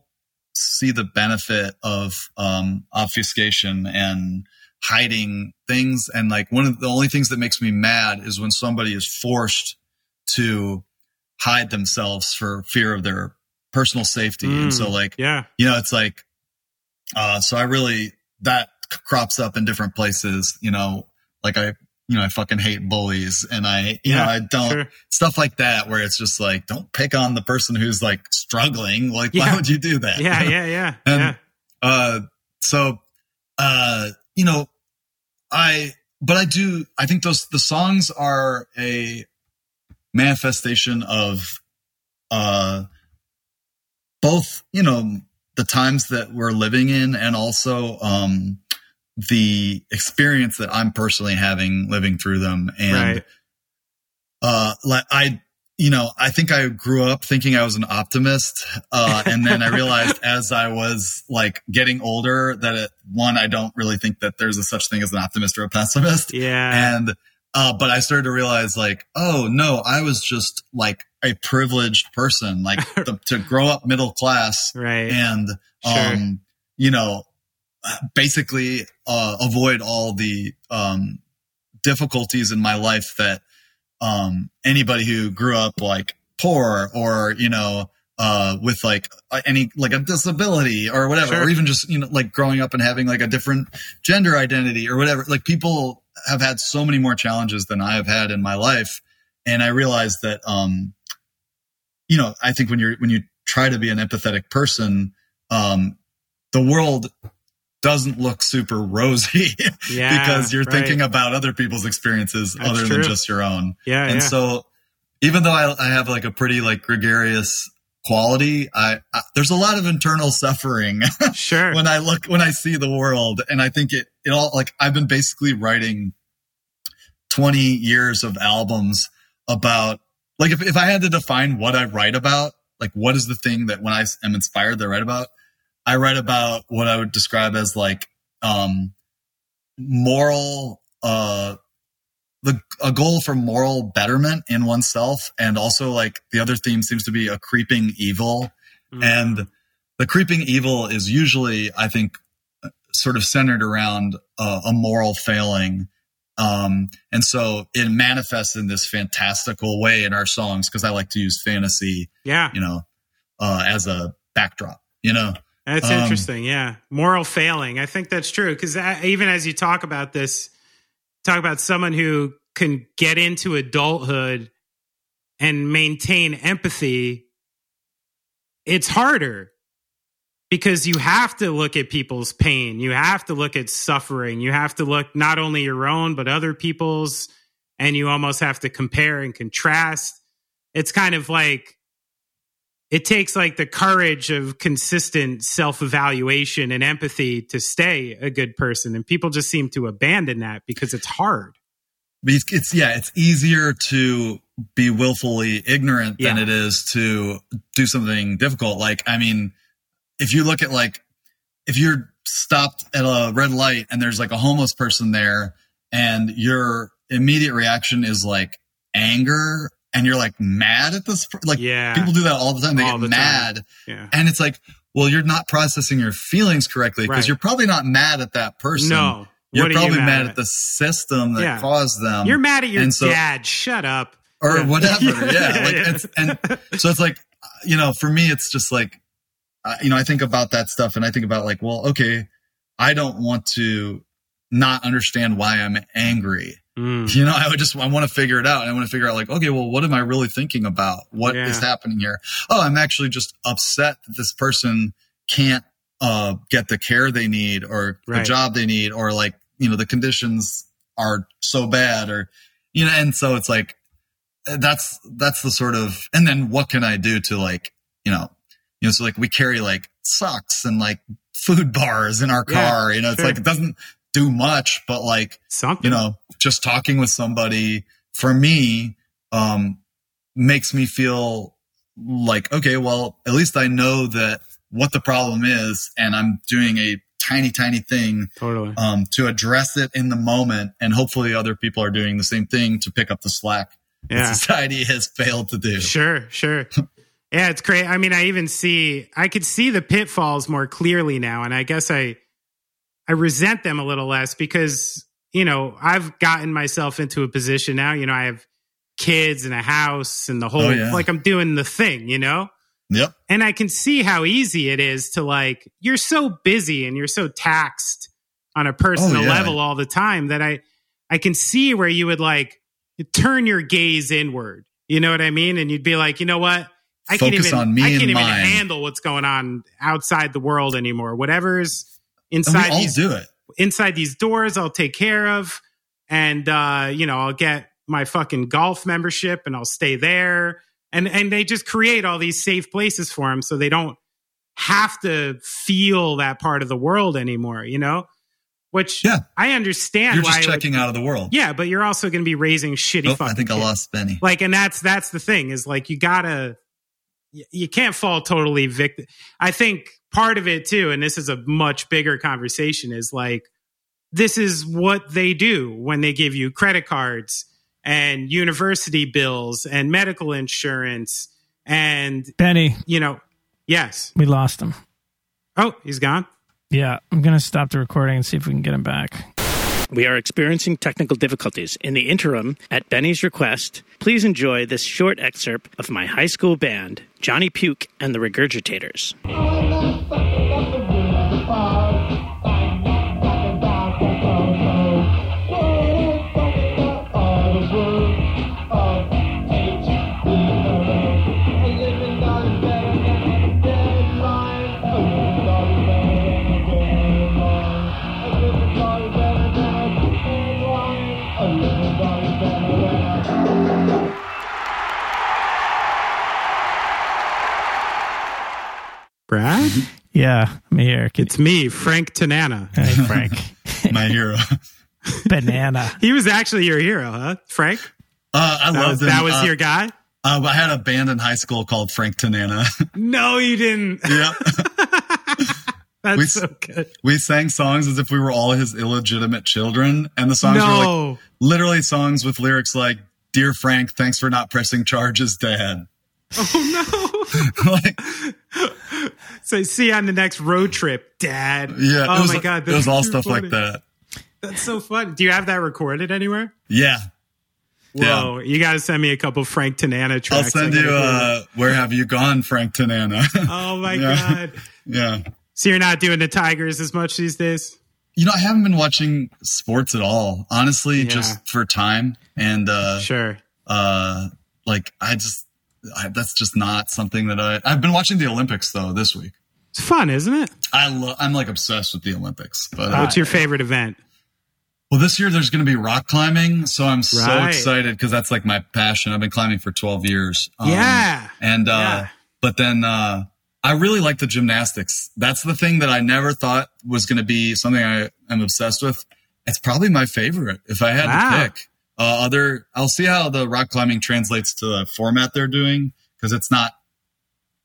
see the benefit of um obfuscation and hiding things. And like one of the only things that makes me mad is when somebody is forced to hide themselves for fear of their personal safety. And so Mm, like yeah. you know it's like uh so i really that crops up in different places you know. Like i you know i fucking hate bullies and i you know i don't Sure. stuff like that where it's just like don't pick on the person who's like struggling like Yeah. why would you do that Yeah, yeah, yeah. And- yeah. uh so uh you know i but i do i think those the songs are a manifestation of uh both you know the times that we're living in and also um the experience that i'm personally having living through them and Right. uh like i you know i think i grew up thinking i was an optimist uh and then i realized as i was like getting older that it, one i don't really think that there's a such thing as an optimist or a pessimist Yeah. and uh but i started to realize like oh no i was just like a privileged person like the, to grow up middle class right. and Sure. um you know basically uh avoid all the um difficulties in my life that um, anybody who grew up like poor or you know uh, with like any like a disability or whatever, Sure. or even just you know like growing up and having like a different gender identity or whatever. Like people have had so many more challenges than I have had in my life, and I realized that um, you know I think when you're when you try to be an empathetic person, um, the world doesn't look super rosy Yeah, because you're right. thinking about other people's experiences That's other true. than just your own. Yeah, and yeah. so even though I, I have like a pretty like gregarious quality, I, I there's a lot of internal suffering sure. when I look when I see the world, and I think it it all like I've been basically writing twenty years of albums about like if if I had to define what I write about, like what is the thing that when I am inspired to write about, I write about what I would describe as like um moral uh the a goal for moral betterment in oneself. And also like the other theme seems to be a creeping evil. Mm. and the creeping evil is usually i think sort of centered around uh, a moral failing. Um, and so it manifests in this fantastical way in our songs because i like to use fantasy yeah, you know uh, as a backdrop you know That's Um, interesting. Yeah. Moral failing. I think that's true. Because even as you talk about this, talk about someone who can get into adulthood and maintain empathy, it's harder because you have to look at people's pain. You have to look at suffering. You have to look not only your own, but other people's. And you almost have to compare and contrast. It's kind of like, it takes like the courage of consistent self-evaluation and empathy to stay a good person and people just seem to abandon that because it's hard it's, it's yeah, it's easier to be willfully ignorant than Yeah. it is to do something difficult. Like, I mean, if you look at like, if you're stopped at a red light and there's like a homeless person there, and your immediate reaction is like anger, and you're like mad at this, like yeah people do that all the time. They All get the mad, yeah and it's like, well, you're not processing your feelings correctly because Right. you're probably not mad at that person. no You're are you probably mad, at? at the system that Yeah. caused them you're mad at your so- dad shut up or Yeah. whatever. Yeah, Yeah, like it's and so it's like you know, for me, it's just like uh, you know, I think about that stuff, and I think about like, well, okay, I don't want to not understand why I'm angry. Mm, You know, I would just I want to figure it out, I want to figure out like, okay, well, what am I really thinking about? What is Yeah. happening here? Oh, I'm actually just upset that this person can't uh, get the care they need, or the job they need, or like you know, the conditions are so bad, or you know, and so it's like that's that's the sort of and then what can I do to like you know you know so like we carry like socks and like food bars in our Yeah, car you know it's sure. like it doesn't do much but like something you know just talking with somebody for me um makes me feel like okay well at least i know that what the problem is and i'm doing a tiny tiny thing totally um to address it in the moment and hopefully other people are doing the same thing to pick up the slack that society has failed to do Sure, sure. yeah, it's great. I mean, I even see I could see the pitfalls more clearly now, and I guess I I resent them a little less because you know I've gotten myself into a position now. You know, I have kids and a house and the whole Oh, yeah. like I'm doing the thing. You know, yep and I can see how easy it is to like you're so busy and you're so taxed on a personal Oh, yeah. level all the time that I I can see where you would like turn your gaze inward. You know what I mean? And you'd be like, you know what? I can't even I can't even mine. handle what's going on outside the world anymore. Whatever's inside all these do it inside these doors I'll take care of. And uh, you know, I'll get my fucking golf membership and I'll stay there. And and they just create all these safe places for them so they don't have to feel that part of the world anymore, you know? Which Yeah. I understand you're just it would- checking out of the world yeah, but you're also going to be raising shitty oh, fucking i think i lost benny Like, and that's that's the thing is like you gotta you can't fall totally victim. I think part of it too, and this is a much bigger conversation, is like this is what they do when they give you credit cards and university bills and medical insurance and Benny, you know, yes. we lost him. Oh, he's gone. Yeah, I'm gonna stop the recording and see if we can get him back. We are experiencing technical difficulties. In the interim, at Benny's request, please enjoy this short excerpt of my high school band, Johnny Puke and the Regurgitators. Yeah, I'm here. Can- it's me, Frank Tanana. Hey, Frank. My hero. Banana. He was actually your hero, huh, Frank? Uh, I That love was, that was uh, your guy. uh, I had a band in high school called Frank Tanana. No, you didn't. yeah. That's We- so good. we sang songs as if we were all his illegitimate children. And the songs were like literally songs with lyrics like, Dear Frank, thanks for not pressing charges, Dad. Oh like, so see you on the next road trip, Dad. yeah. Oh was, my god. It was all stuff funny. like that. That's so fun. Do you have that recorded anywhere? Yeah. Whoa, you got to send me a couple Frank Tanana tracks. I'll send you, uh, Where Have You Gone, Frank Tanana? oh my yeah. god. yeah. So you're not doing the Tigers as much these days? You know, I haven't been watching sports at all, honestly, Yeah. just for time. And, uh, Sure. uh, like, I just, I, that's just not something that I, I've been watching the Olympics though this week. It's fun, isn't it? I love, I'm like obsessed with the Olympics, but, uh, What's your favorite event? well, this year there's going to be rock climbing. So I'm so excited because that's like my passion. I've been climbing for 12 years. Um, Yeah. And, uh, Yeah. but then, uh, I really like the gymnastics. That's the thing that I never thought was going to be something I am obsessed with. It's probably my favorite if I had Wow. to pick. Uh, other, I'll see how the rock climbing translates to the format they're doing because it's not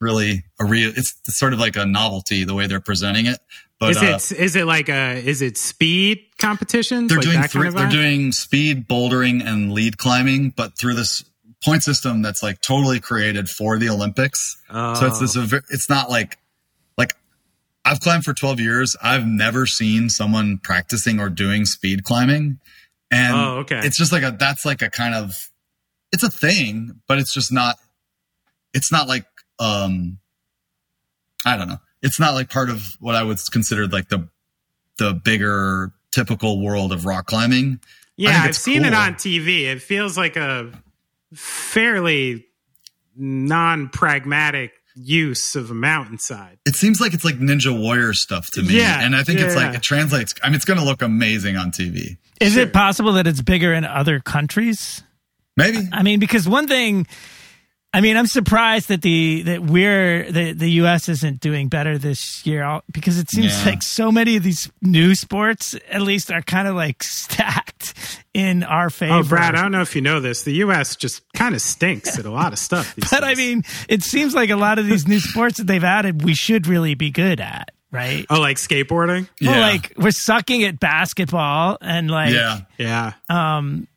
really a real. It's, sort of like a novelty the way they're presenting it. But Is uh, it is it like a is it speed competitions? they're like doing three, kind of they're doing speed bouldering and lead climbing, but through this point system that's like totally created for the Olympics. So it's this. Oh. It's not like like I've climbed for twelve years. I've never seen someone practicing or doing speed climbing, and Oh, okay. it's just like a that's like a kind of it's a thing, but it's just not. It's not like um, I don't know. It's not like part of what I would consider like the the bigger typical world of rock climbing. Yeah, I've it's seen it on TV. It feels like a fairly non-pragmatic use of a mountainside. It seems like it's like Ninja Warrior stuff to me. Yeah, and I think it's yeah, like yeah. it translates. I mean, it's going to look amazing on TV. Is it possible that it's bigger in other countries? Maybe. I mean, because one thing, I mean, I'm surprised that the that we're the the U.S. isn't doing better this year because it seems Yeah. like so many of these new sports, at least, are kind of like stacked in our favor. Oh, Brad, I don't know if you know this. The U.S. just kind of stinks at a lot of stuff. But I mean, it seems like a lot of these new sports that they've added, we should really be good at, right? oh, like skateboarding? Yeah. Well, like we're sucking at basketball, and like, yeah. Yeah. Um,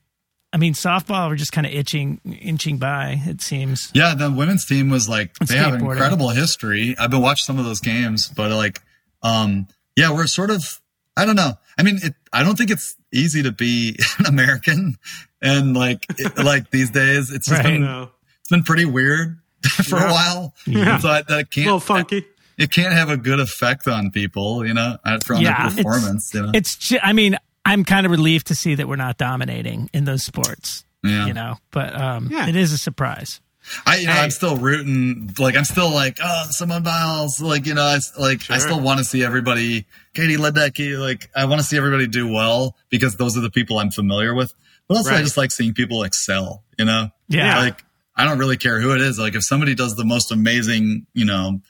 I mean, softball, we're just kind of itching, inching by. It seems. Yeah, the women's team was like they have skateboarding. incredible history. I've been watching some of those games, but like, um, yeah, we're sort of. I don't know. I mean, it, I don't think it's easy to be an American, and like, it, like these days, it's just Right. been it's been pretty weird for Yeah. a while. Yeah. So I, that can't little funky. It can't have a good effect on people, you know, uh, from Yeah, their it's- performance. You know, It's. ju- I mean, I'm kind of relieved to see that we're not dominating in those sports. yeah. You know, but um, Yeah. it is a surprise. I, you know, Hey. I'm still rooting. Like, I'm still like, oh, Simone Biles. Like, you know, I, s- like, I still want to see everybody, Katie Ledecky. Like, I want to see everybody do well because those are the people I'm familiar with. But also, I just like seeing people excel. You know, Yeah. Like, I don't really care who it is. Like, if somebody does the most amazing, you know,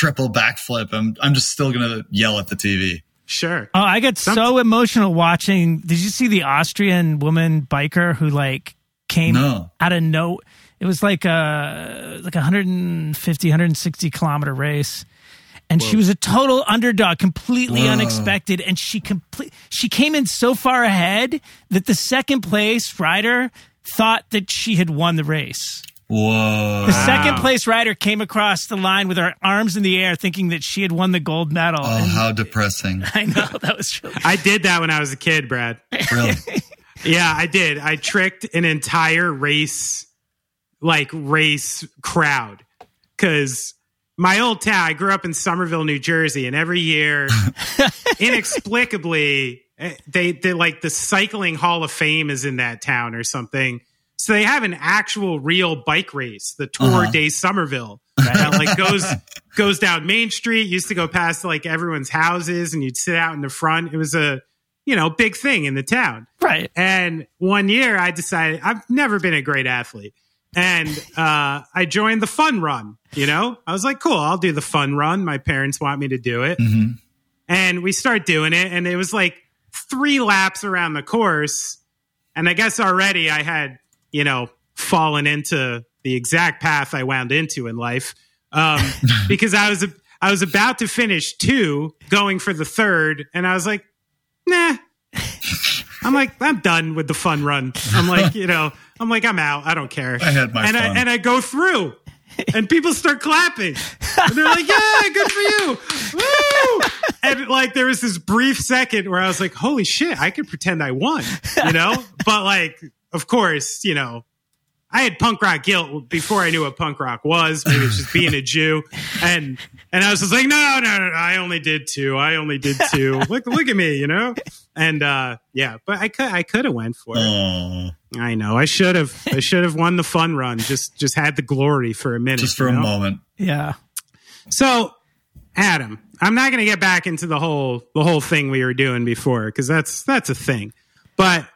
triple backflip, I'm, I'm just still gonna yell at the TV. Sure. Oh, I got Some- so emotional watching. Did you see the Austrian woman biker who like came No. out of no? It was like a like 150, 160 kilometer race. And she was a total underdog, completely Whoa. unexpected. And she complete she came in so far ahead that the second place rider thought that she had won the race. Whoa. The second place rider came across the line with her arms in the air, thinking that she had won the gold medal. Oh, And how depressing. I know that was really I did that when I was a kid, Brad. Really? Yeah, I did. I tricked an entire race, like race crowd, because my old town. I grew up in Somerville, New Jersey, and every year, inexplicably, eh, they they like the cycling Hall of Fame is in that town or something. So they have an actual real bike race, the Tour Uh-huh. de Somerville, that like goes goes down Main Street. Used to go past like everyone's houses, and you'd sit out in the front. It was a you know big thing in the town. right. And one year I decided I've never been a great athlete. And uh, I joined the fun run, you know? I was like, cool, I'll do the fun run. My parents want me to do it. Mhm. And we start doing it. And it was like three laps around the course. And I guess already I had, you know, fallen into the exact path I wound into in life. Um, because I was, I was about to finish two, going for the third. And I was like, nah, I'm like, I'm done with the fun run. I'm like, you know, I'm like, I'm out. I don't care. I had my and fun. I and I go through, and people start clapping. And they're like, yeah, good for you. Woo! And like, there was this brief second where I was like, holy shit, I could pretend I won, you know? But like, of course, you know, I had punk rock guilt before I knew what punk rock was. Maybe it's just being a Jew, and and I was just like, no, no, no, no I only did two. I only did two. look, look at me, you know. And uh, yeah, but I could, I could have went for it. Oh, I know, I should have, I should have won the fun run. Just, just had the glory for a minute, just for you a moment. Yeah. So, Adam, I'm not going to get back into the whole the whole thing we were doing before because that's that's a thing. But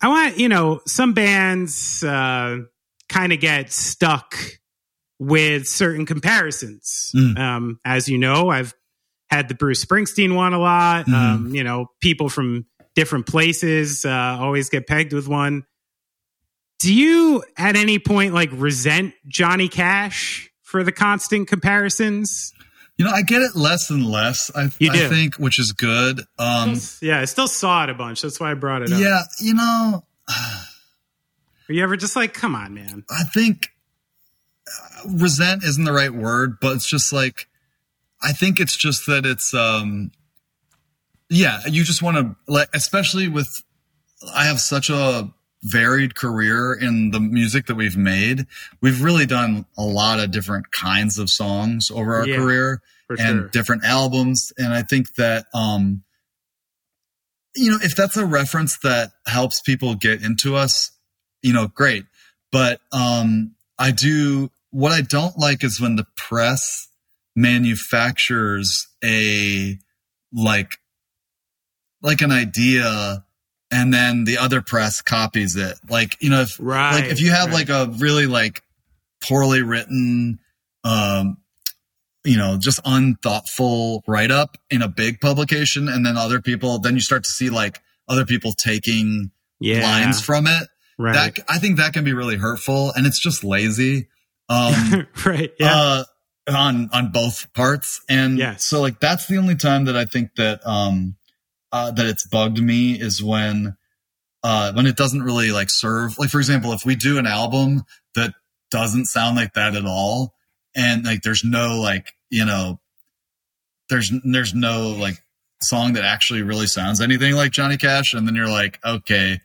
I want you know some bands uh, kind of get stuck with certain comparisons. Mm. Um, as you know, I've had the Bruce Springsteen one a lot. Mhm. Um, you know, people from different places uh, always get pegged with one. Do you at any point like resent Johnny Cash for the constant comparisons? You know, I get it less and less. I, You I think, which is good. Um, yeah, I still saw it a bunch. That's why I brought it up. yeah, you know, Are you ever just like, come on, man? I think uh, resent isn't the right word, but it's just like I think it's just that it's um yeah, you just want to like especially with I have such a varied career in the music that we've made. We've really done a lot of different kinds of songs over our Yeah, career and sure. different albums and I think that um you know, if that's a reference that helps people get into us, you know, great. But um, I do what I don't like is when the press manufactures a like like an idea and then the other press copies it. Like, you know, if Right. like if you have right. like a really like poorly written um you know just unthoughtful write up in a big publication and then other people then you start to see like other people taking yeah, lines from it right, that i think that can be really hurtful and it's just lazy um right, yeah, uh on on both parts and Yes. so like that's the only time that i think that um uh that it's bugged me is when uh when it doesn't really like serve like for example if we do an album that doesn't sound like that at all and like there's no like you know there's there's no like song that actually really sounds anything like Johnny Cash and then you're like okay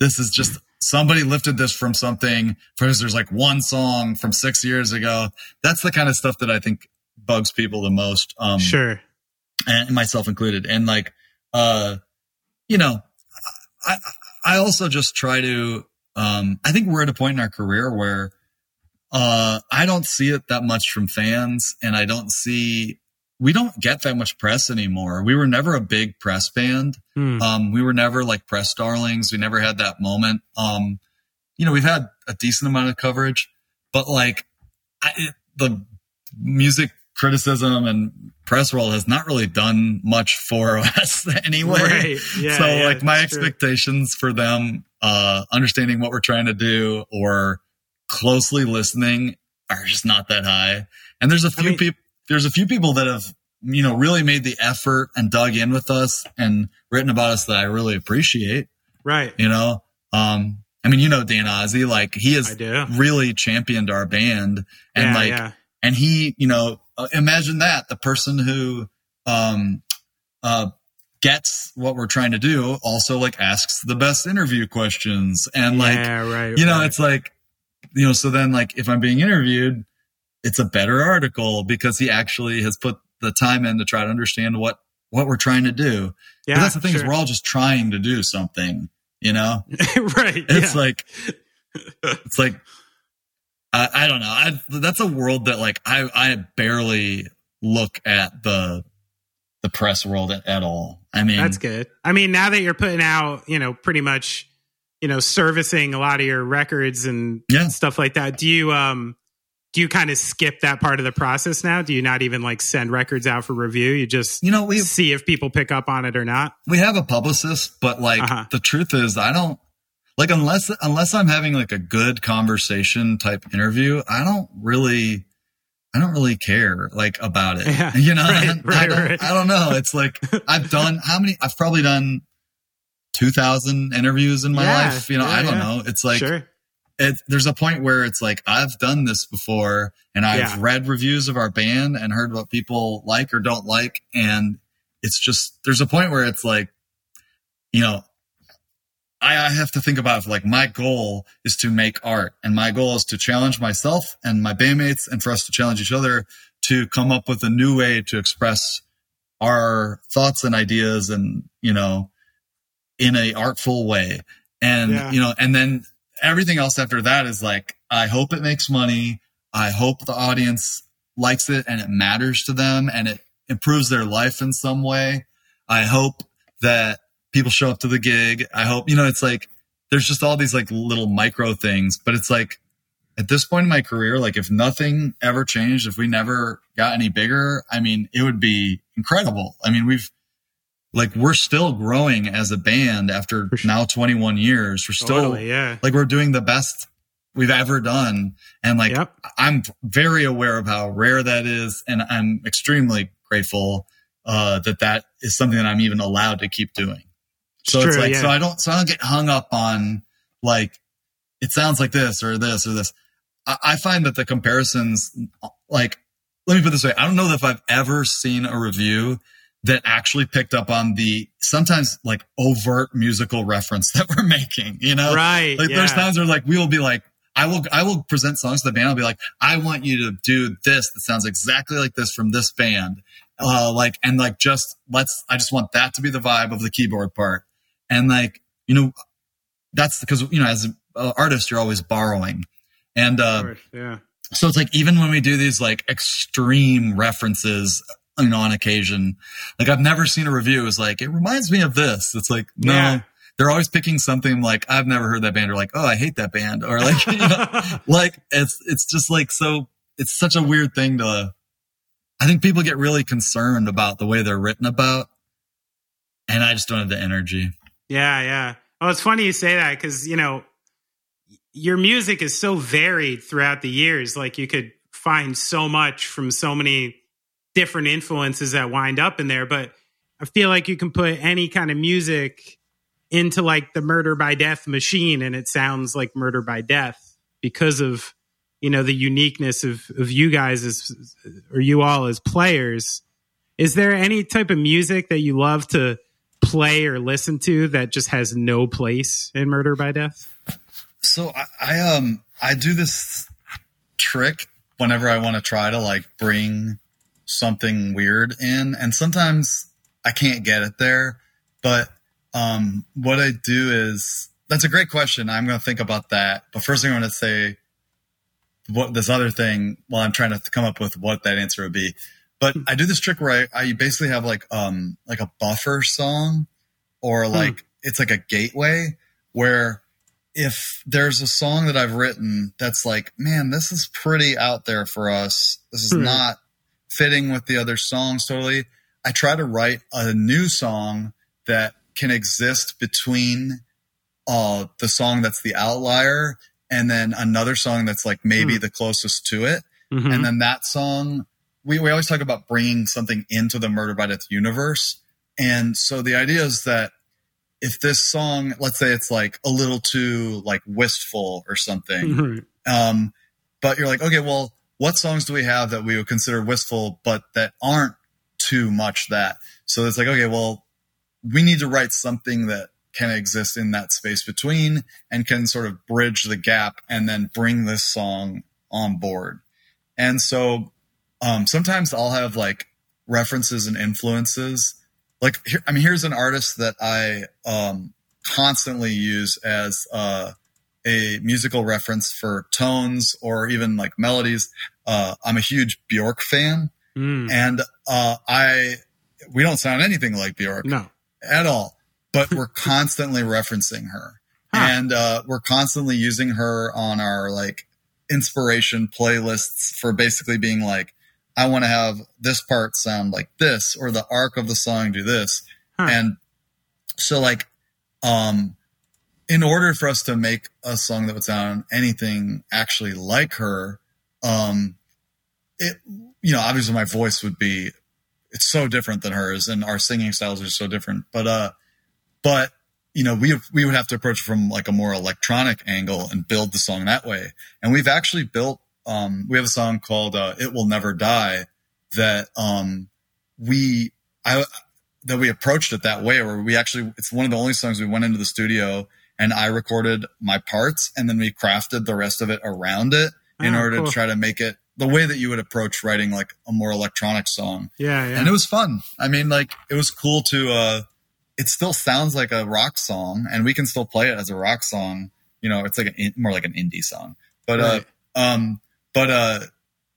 this is just somebody lifted this from something because there's like one song from 6 years ago that's the kind of stuff that I think bugs people the most um sure, and myself included. And like, uh, you know, I, I also just try to, um, I think we're at a point in our career where, uh, I don't see it that much from fans and I don't see, we don't get that much press anymore. We were never a big press band. Hmm. Um, we were never like press darlings. We never had that moment. Um, you know, we've had a decent amount of coverage, but like I, it, the music criticism and press roll has not really done much for us anyway. Right. Yeah, so yeah, like my that's true. expectations for them, uh, understanding what we're trying to do or closely listening are just not that high. And there's a few mean- people, there's a few people that have, you know, really made the effort and dug in with us and written about us that I really appreciate right, you know um I mean, you know Dan Ozzi, like he I has really championed our band, and yeah, like, and he, you know, uh, imagine that the person who um uh gets what we're trying to do also like asks the best interview questions and like yeah, right. you know right. it's like you know so then like if i'm being interviewed it's a better article because he actually has put the time in to try to understand what what we're trying to do yeah, but that's the thing is we're all just trying to do something you know right. it's yeah. like it's like I, I don't know I, that's a world that like i i barely look at the the press world at, at all i mean That's good. I mean, now that you're putting out, you know, pretty much, you know, servicing a lot of your records and Yeah. stuff like that. Do you um do you kind of skip that part of the process now? Do you not even like send records out for review? You just you know we see if people pick up on it or not? we have a publicist, but like Uh-huh. the truth is, I don't like unless unless I'm having like a good conversation type interview, I don't really. I don't really care like about it. Yeah. You know, Right, I, right, don't, right. I don't know. It's like I've done how many? I've probably done two thousand interviews in my Yeah, life. You know, yeah, I don't know. It's like sure. it, there's a point where it's like I've done this before and I've Yeah. read reviews of our band and heard what people like or don't like and it's just there's a point where it's like you know I, I have to think about like my goal is to make art and my goal is to challenge myself and my bandmates and for us to challenge each other to come up with a new way to express our thoughts and ideas and you know in a artful way. And Yeah. you know and then everything else after that is like i hope it makes money. I hope the audience likes it and it matters to them and it improves their life in some way. I hope that people show up to the gig i hope you know it's like there's just all these like little micro things but it's like at this point in my career like if nothing ever changed if we never got any bigger i mean it would be incredible i mean we've like we're still growing as a band after sure. now 21 years we're still Totally, yeah. like we're doing the best we've ever done and like Yep. i'm very aware of how rare that is and i'm extremely grateful uh that that is something that i'm even allowed to keep doing so it's like yeah. so i don't so i don't get hung up on like it sounds like this or this or this i, I find that the comparisons like let me put it this way i don't know if i've ever seen a review that actually picked up on the sometimes like overt musical reference that we're making you know right. like yeah. there's times where like we will be like, I will I will present songs to the band. I'll be like, I want you to do this that sounds exactly like this from this band. Uh like and like just let's I just want that to be the vibe of the keyboard part. And like, you know, that's because you know, as an artist, you're always borrowing. And uh course, yeah. so it's like even when we do these like extreme references, you know, on occasion, like I've never seen a review is like, it reminds me of this. It's like, no, Yeah. they're always picking something like, I've never heard that band or like, oh, I hate that band or like, you know, like it's, it's just like, so it's such a weird thing to, I think people get really concerned about the way they're written about. And I just don't have the energy. Yeah, yeah. Oh, it's funny you say that because you know your music is so varied throughout the years. Like you could find so much from so many different influences that wind up in there. But I feel like you can put any kind of music into like the Murder by Death machine, and it sounds like Murder by Death because of you know the uniqueness of of you guys as or you all as players. Is there any type of music that you love to play or listen to that just has no place in Murder by Death? So I, I um I do this trick whenever I want to try to like bring something weird in, and sometimes I can't get it there. But um, what I do is that's a great question. I'm going to think about that. But first, I'm going to say what this other thing while I'm trying to come up with what that answer would be. But I do this trick where I, I basically have like um like a buffer song, or like it's like a gateway where if there's a song that I've written that's like, man, this is pretty out there for us. This is Hmm. not fitting with the other songs totally. I try to write a new song that can exist between uh, the song that's the outlier and then another song that's like maybe Hmm. the closest to it. Mhm. And then that song, we, we always talk about bringing something into the Murder by Death universe. And so the idea is that if this song, let's say it's like a little too like wistful or something, Right. um, but you're like, okay, well, what songs do we have that we would consider wistful, but that aren't too much that? So it's like, okay, well, we need to write something that can exist in that space between and can sort of bridge the gap and then bring this song on board. And so um, sometimes I'll have like references and influences. Like, here, I mean, here's an artist that I um, constantly use as uh, a musical reference for tones or even like melodies. Uh, I'm a huge Bjork fan, Mm. and uh, I we don't sound anything like Bjork No. at all, but we're constantly referencing her, Huh. and uh, we're constantly using her on our like inspiration playlists for basically being like, I want to have this part sound like this, or the arc of the song do this, Huh. and so like, um, in order for us to make a song that would sound anything actually like her, um, it you know obviously my voice would be it's so different than hers and our singing styles are so different. But uh but you know we we would have to approach from like a more electronic angle and build the song that way. And we've actually built um we have a song called uh it will never die that um we i that we approached it that way where we actually it's one of the only songs we went into the studio and i recorded my parts and then we crafted the rest of it around it in Oh, order cool. to try to make it the way that you would approach writing like a more electronic song Yeah, yeah. and it was fun. I mean, like it was cool to. uh It still sounds like a rock song, and we can still play it as a rock song. You know, it's like an more like an indie song, but Right. uh, um, but uh,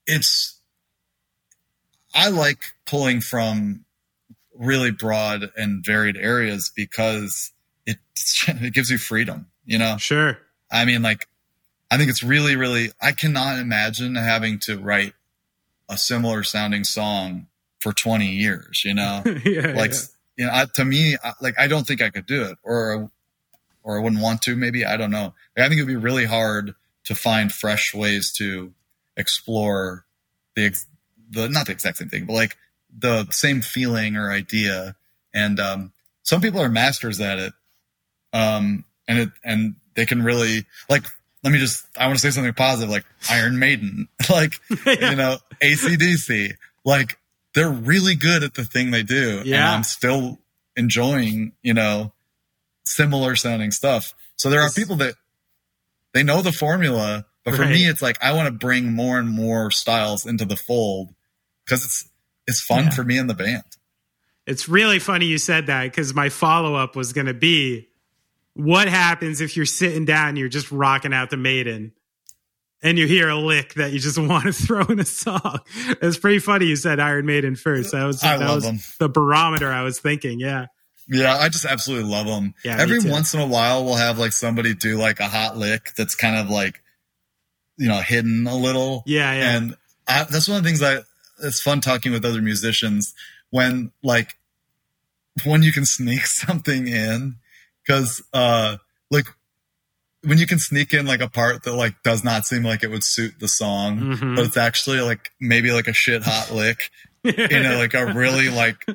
it's. I like pulling from really broad and varied areas because it it gives you freedom. You know, sure. I mean, like, I think it's really, really, I cannot imagine having to write a similar sounding song for 20 years, you know? yeah, like, yeah. you know, I, to me, I, like, I don't think I could do it or, or I wouldn't want to, maybe. I don't know. Like, I think it'd be really hard to find fresh ways to explore the, ex- the, not the exact same thing, but like the same feeling or idea. And, um, some people are masters at it. Um, and it, and they can really, like, let me just, I want to say something positive, like Iron Maiden, like, Yeah. you know, ACDC, like, they're really good at the thing they do. And Yeah. I'm still enjoying, you know, similar sounding stuff. So there are people that they know the formula, but for Right. me, it's like I want to bring more and more styles into the fold because it's it's fun Yeah. for me and the band. It's really funny you said that because my follow up was going to be what happens if you're sitting down and you're just rocking out the maiden and you hear a lick that you just want to throw in a song. It's pretty funny you said Iron Maiden first. That was, I that love was them. the barometer I was thinking. Yeah. Yeah, I just absolutely love them. Yeah, Every once in a while, we'll have like somebody do like a hot lick that's kind of like, you know, hidden a little. Yeah. Yeah. And I, that's one of the things that it's fun talking with other musicians when like when you can sneak something in because uh like when you can sneak in like a part that like does not seem like it would suit the song Mhm. but it's actually like maybe like a shit hot lick you know like a really like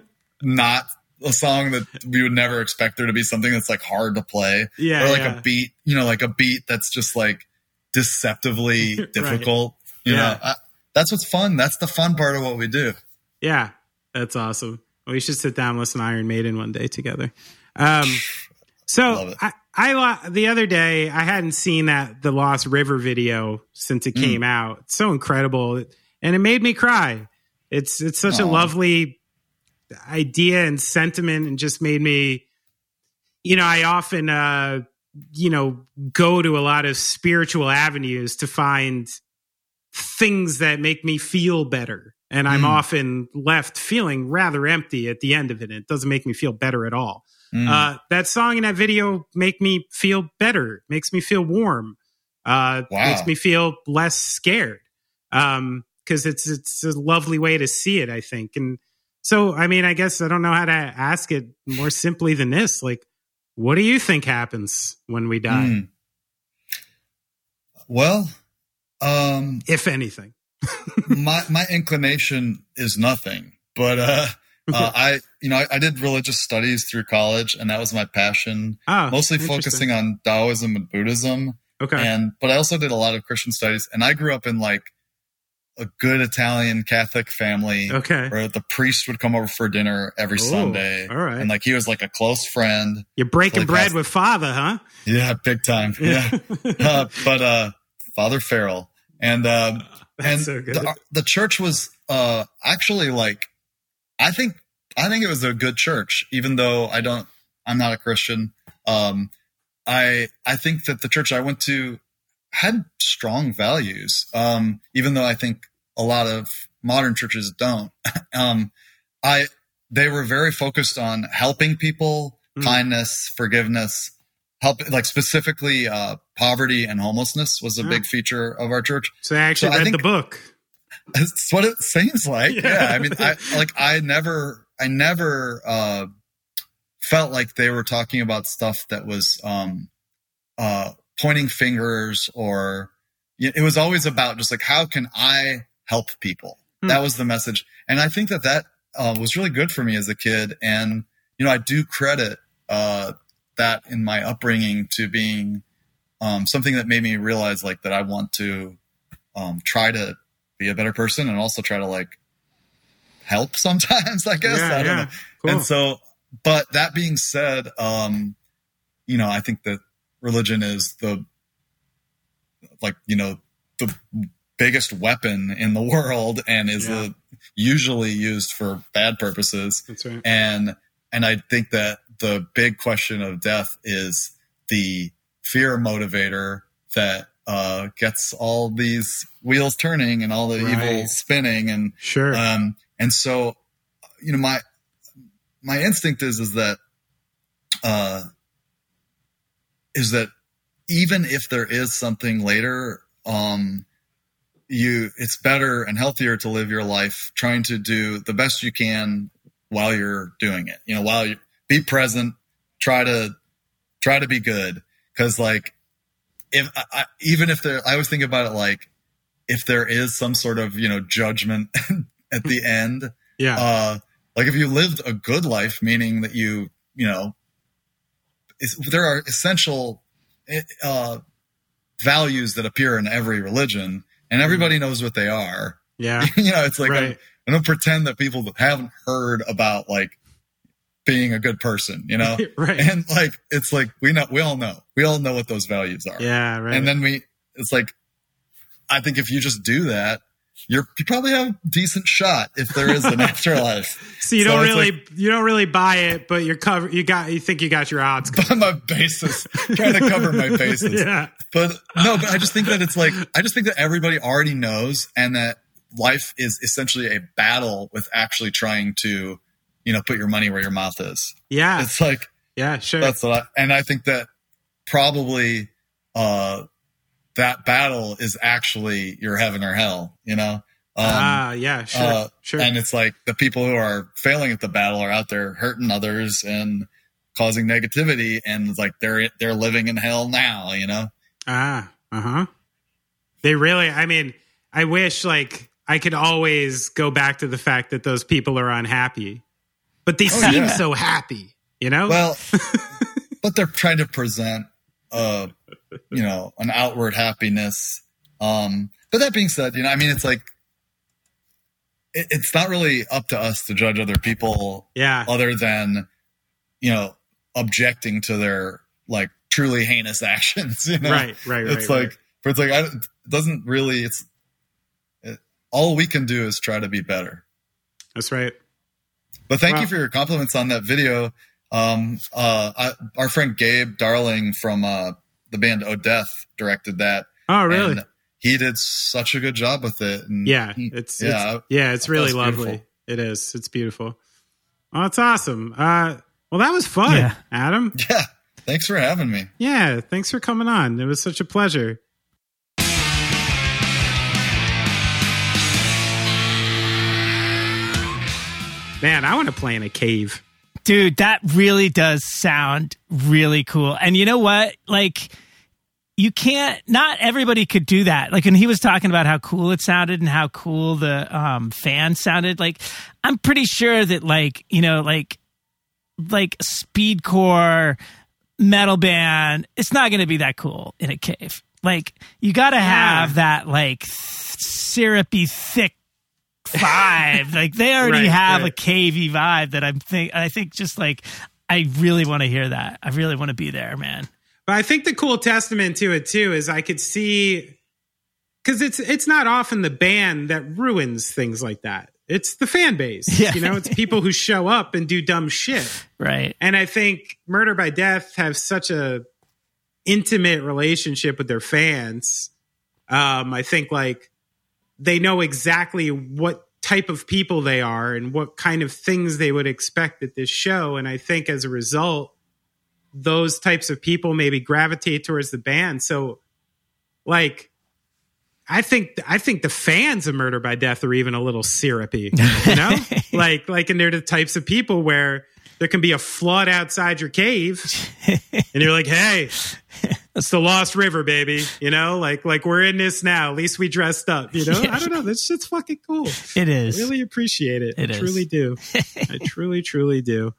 not a song that we would never expect there to be something that's like hard to play yeah. or like yeah. a beat you know like a beat that's just like deceptively Right. difficult you Yeah. know I, that's what's fun that's the fun part of what we do Yeah, that's awesome. We should sit down and listen to Iron Maiden one day together. Um, so. I, I the other day I hadn't seen that the Lost River video since it Mm. came out. It's so incredible, and it made me cry. It's it's such a lovely idea and sentiment, and just made me. You know, I often uh, you know go to a lot of spiritual avenues to find things that make me feel better. And I'm Mm. often left feeling rather empty at the end of it. It doesn't make me feel better at all. Mm. Uh, that song and that video make me feel better, makes me feel warm, uh, Wow. makes me feel less scared. Um, cause it's, it's a lovely way to see it, I think. And so, I mean, I guess I don't know how to ask it more simply than this. Like, what do you think happens when we die, Mm. well um if anything? my my inclination is nothing but uh uh, I, you know, I, I, did religious studies through college, and that was my passion. Oh, mostly focusing on Taoism and Buddhism. Okay. And but I also did a lot of Christian studies, and I grew up in like a good Italian Catholic family. Okay. Where the priest would come over for dinner every Ooh, Sunday. all right. And like he was like a close friend. You're breaking Like bread with father, huh? Yeah, big time. Yeah. uh, but uh Father Farrell. And um and so. The, the church was uh actually like I think I think it was a good church, even though I don't I'm not a Christian. Um I I think that the church I went to had strong values. Um even though I think a lot of modern churches don't. um I they were very focused on helping people, Mm. kindness, forgiveness, help like specifically uh poverty and homelessness was a Yeah. big feature of our church. So I actually So I read think- the book. That's what it seems like. Yeah. Yeah. I mean, I like I never, I never uh, felt like they were talking about stuff that was um, uh, pointing fingers or it was always about just like how can I help people. Hmm. That was the message, and I think that that uh, was really good for me as a kid. And you know, I do credit uh, that in my upbringing to being um, something that made me realize like that I want to um, try to be a better person and also try to like help sometimes, I guess. Yeah, I don't yeah. know. Cool. And so, but that being said, um, you know, I think that religion is the, like, you know, the biggest weapon in the world and is Yeah. uh usually used for bad purposes That's right. and and i think that the big question of death is the fear motivator that uh, gets all these wheels turning and all the evil spinning and Sure. um and so you know my my instinct is is that uh is that even if there is something later um you it's better and healthier to live your life trying to do the best you can while you're doing it you know while you be present try to try to be good because like if I, I, even if there i always think about it like if there is some sort of you know judgment at the end yeah. uh like if you lived a good life meaning that you you know is, there are essential uh values that appear in every religion and everybody knows what they are yeah. you know it's like I. I don't pretend that people haven't heard about like being a good person you know right. and like it's like we know we all know we all know what those values are yeah. Right. and then we it's like i think if you just do that you're you probably have a decent shot if there is an afterlife so you so don't really like- you don't really buy it, but you're cover you got you think you got your odds. covered. my basis trying to cover my bases yeah. but no but i just think that it's like i just think that everybody already knows and that life is essentially a battle with actually trying to you know put your money where your mouth is Yeah. it's like yeah. Sure. that's what I, and i think that probably uh that battle is actually your heaven or hell you know um ah. Yeah. Sure. uh, sure. and it's like the people who are failing at the battle are out there hurting others and causing negativity and it's like they're they're living in hell now you know Ah, uh huh. They really, I mean, I wish like I could always go back to the fact that those people are unhappy, but they Oh, seem yeah. so happy, you know? Well, but they're trying to present, uh, you know, an outward happiness. Um, but that being said, you know, I mean, it's like, it, it's not really up to us to judge other people yeah. other than, you know, objecting to their like truly heinous actions. You know? Right, right, right, It's right. like, but it's like, I, it doesn't really, it's, it, all we can do is try to be better. That's right. But thank Wow. you for your compliments on that video. Um, uh, I, our friend Gabe Darling from uh, the band Odeth directed that. Oh, really? And he did such a good job with it. And yeah. he- It's, yeah. it's, yeah, it's really lovely. beautiful. It is. It's beautiful. Oh, that's awesome. Uh, well, that was fun, Yeah. Adam. yeah. Thanks for having me. Yeah. Thanks for coming on. It was such a pleasure. Man, I want to play in a cave. Dude, that really does sound really cool. And you know what? Like, you can't not everybody could do that. Like when he was talking about how cool it sounded and how cool the um fans sounded. Like i'm pretty sure that like you know like like speedcore metal band it's not going to be that cool in a cave. Like you got to have Yeah. that like th- syrupy thick vibe. Like they already Right, have a right. cavey vibe that i'm think i think just like i really want to hear that. I really want to be there man But I think the cool testament to it too is I could see because it's it's not often the band that ruins things like that. It's the fan base. Yeah. You know, it's people who show up and do dumb shit. right And I think Murder by Death have such a intimate relationship with their fans. Um, I think like they know exactly what type of people they are and what kind of things they would expect at this show. And I think as a result, those types of people maybe gravitate towards the band. So like I think I think the fans of Murder by Death are even a little syrupy, you know? like like and they're the types of people where there can be a flood outside your cave and you're like, "Hey, it's the Lost River, baby." You know? Like like we're in this now. At least we dressed up, you know? I don't know. This shit's fucking cool. it is Really appreciate it. It I is. truly do. I truly truly do.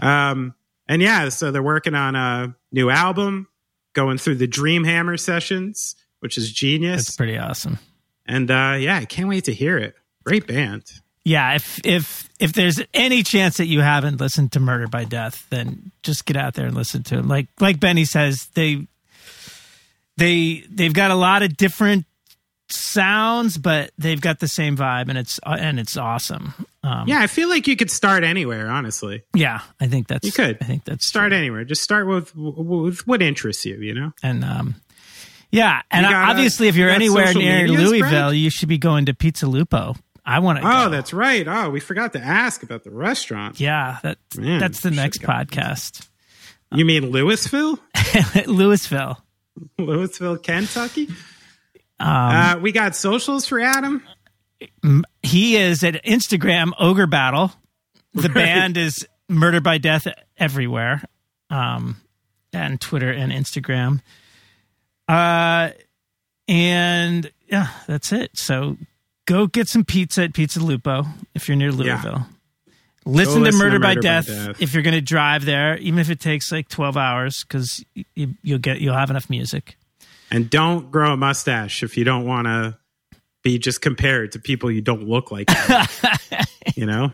Um and yeah, so they're working on a new album, going through the Dreamhammer sessions, which is genius. That's pretty awesome. And uh, yeah, I can't wait to hear it. Great band. Yeah, if if if there's any chance that you haven't listened to Murder by Death, then just get out there and listen to them. Like like Benny says, they they they've got a lot of different sounds, but they've got the same vibe, and it's and it's awesome. Um, Yeah, I feel like you could start anywhere. Honestly, yeah, I think that's You could. I think that's start anywhere. Just start with with what interests you. You know. and um yeah and got, uh, obviously if you're you anywhere near louisville Brad? you should be going to pizza lupo i want to Oh, that's right. Oh, we forgot to ask about the restaurant. yeah that Man, that's the next podcast You mean Louisville, louisville Louisville, Kentucky? Um Uh, we got socials for Adam. he is at instagram ogre battle. The band is murder by death everywhere um and twitter and instagram. Uh and yeah that's it. So go get some pizza at pizza lupo if you're near louisville. Listen, to listen to murder, by, Murder by death Death. if you're going to drive there even if it takes like 12 hours because you, you'll get you'll have enough music And don't grow a mustache if you don't want to be just compared to people you don't look like. you know?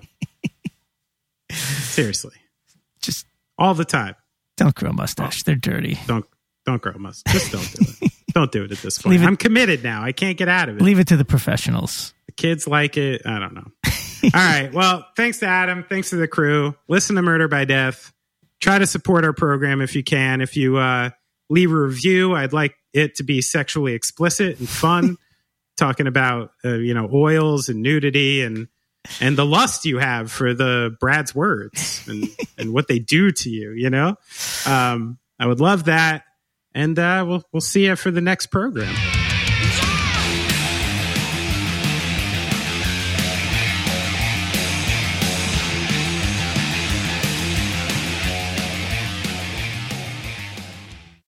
Seriously. just All the time. don't grow a mustache they're dirty Don't don't grow a mustache. Just don't do it. don't do it at this point. It- I'm committed now. I can't get out of it. leave it to the professionals The kids like it. I don't know. All right. Well, thanks to Adam. Thanks to the crew. Listen to Murder by Death. Try to support our program if you can. If you uh, leave a review, I'd like it to be sexually explicit and fun, talking about uh, you know oils and nudity and and the lust you have for the Brad's words and and what they do to you. You know, um, I would love that. And uh, we'll we'll see you for the next program.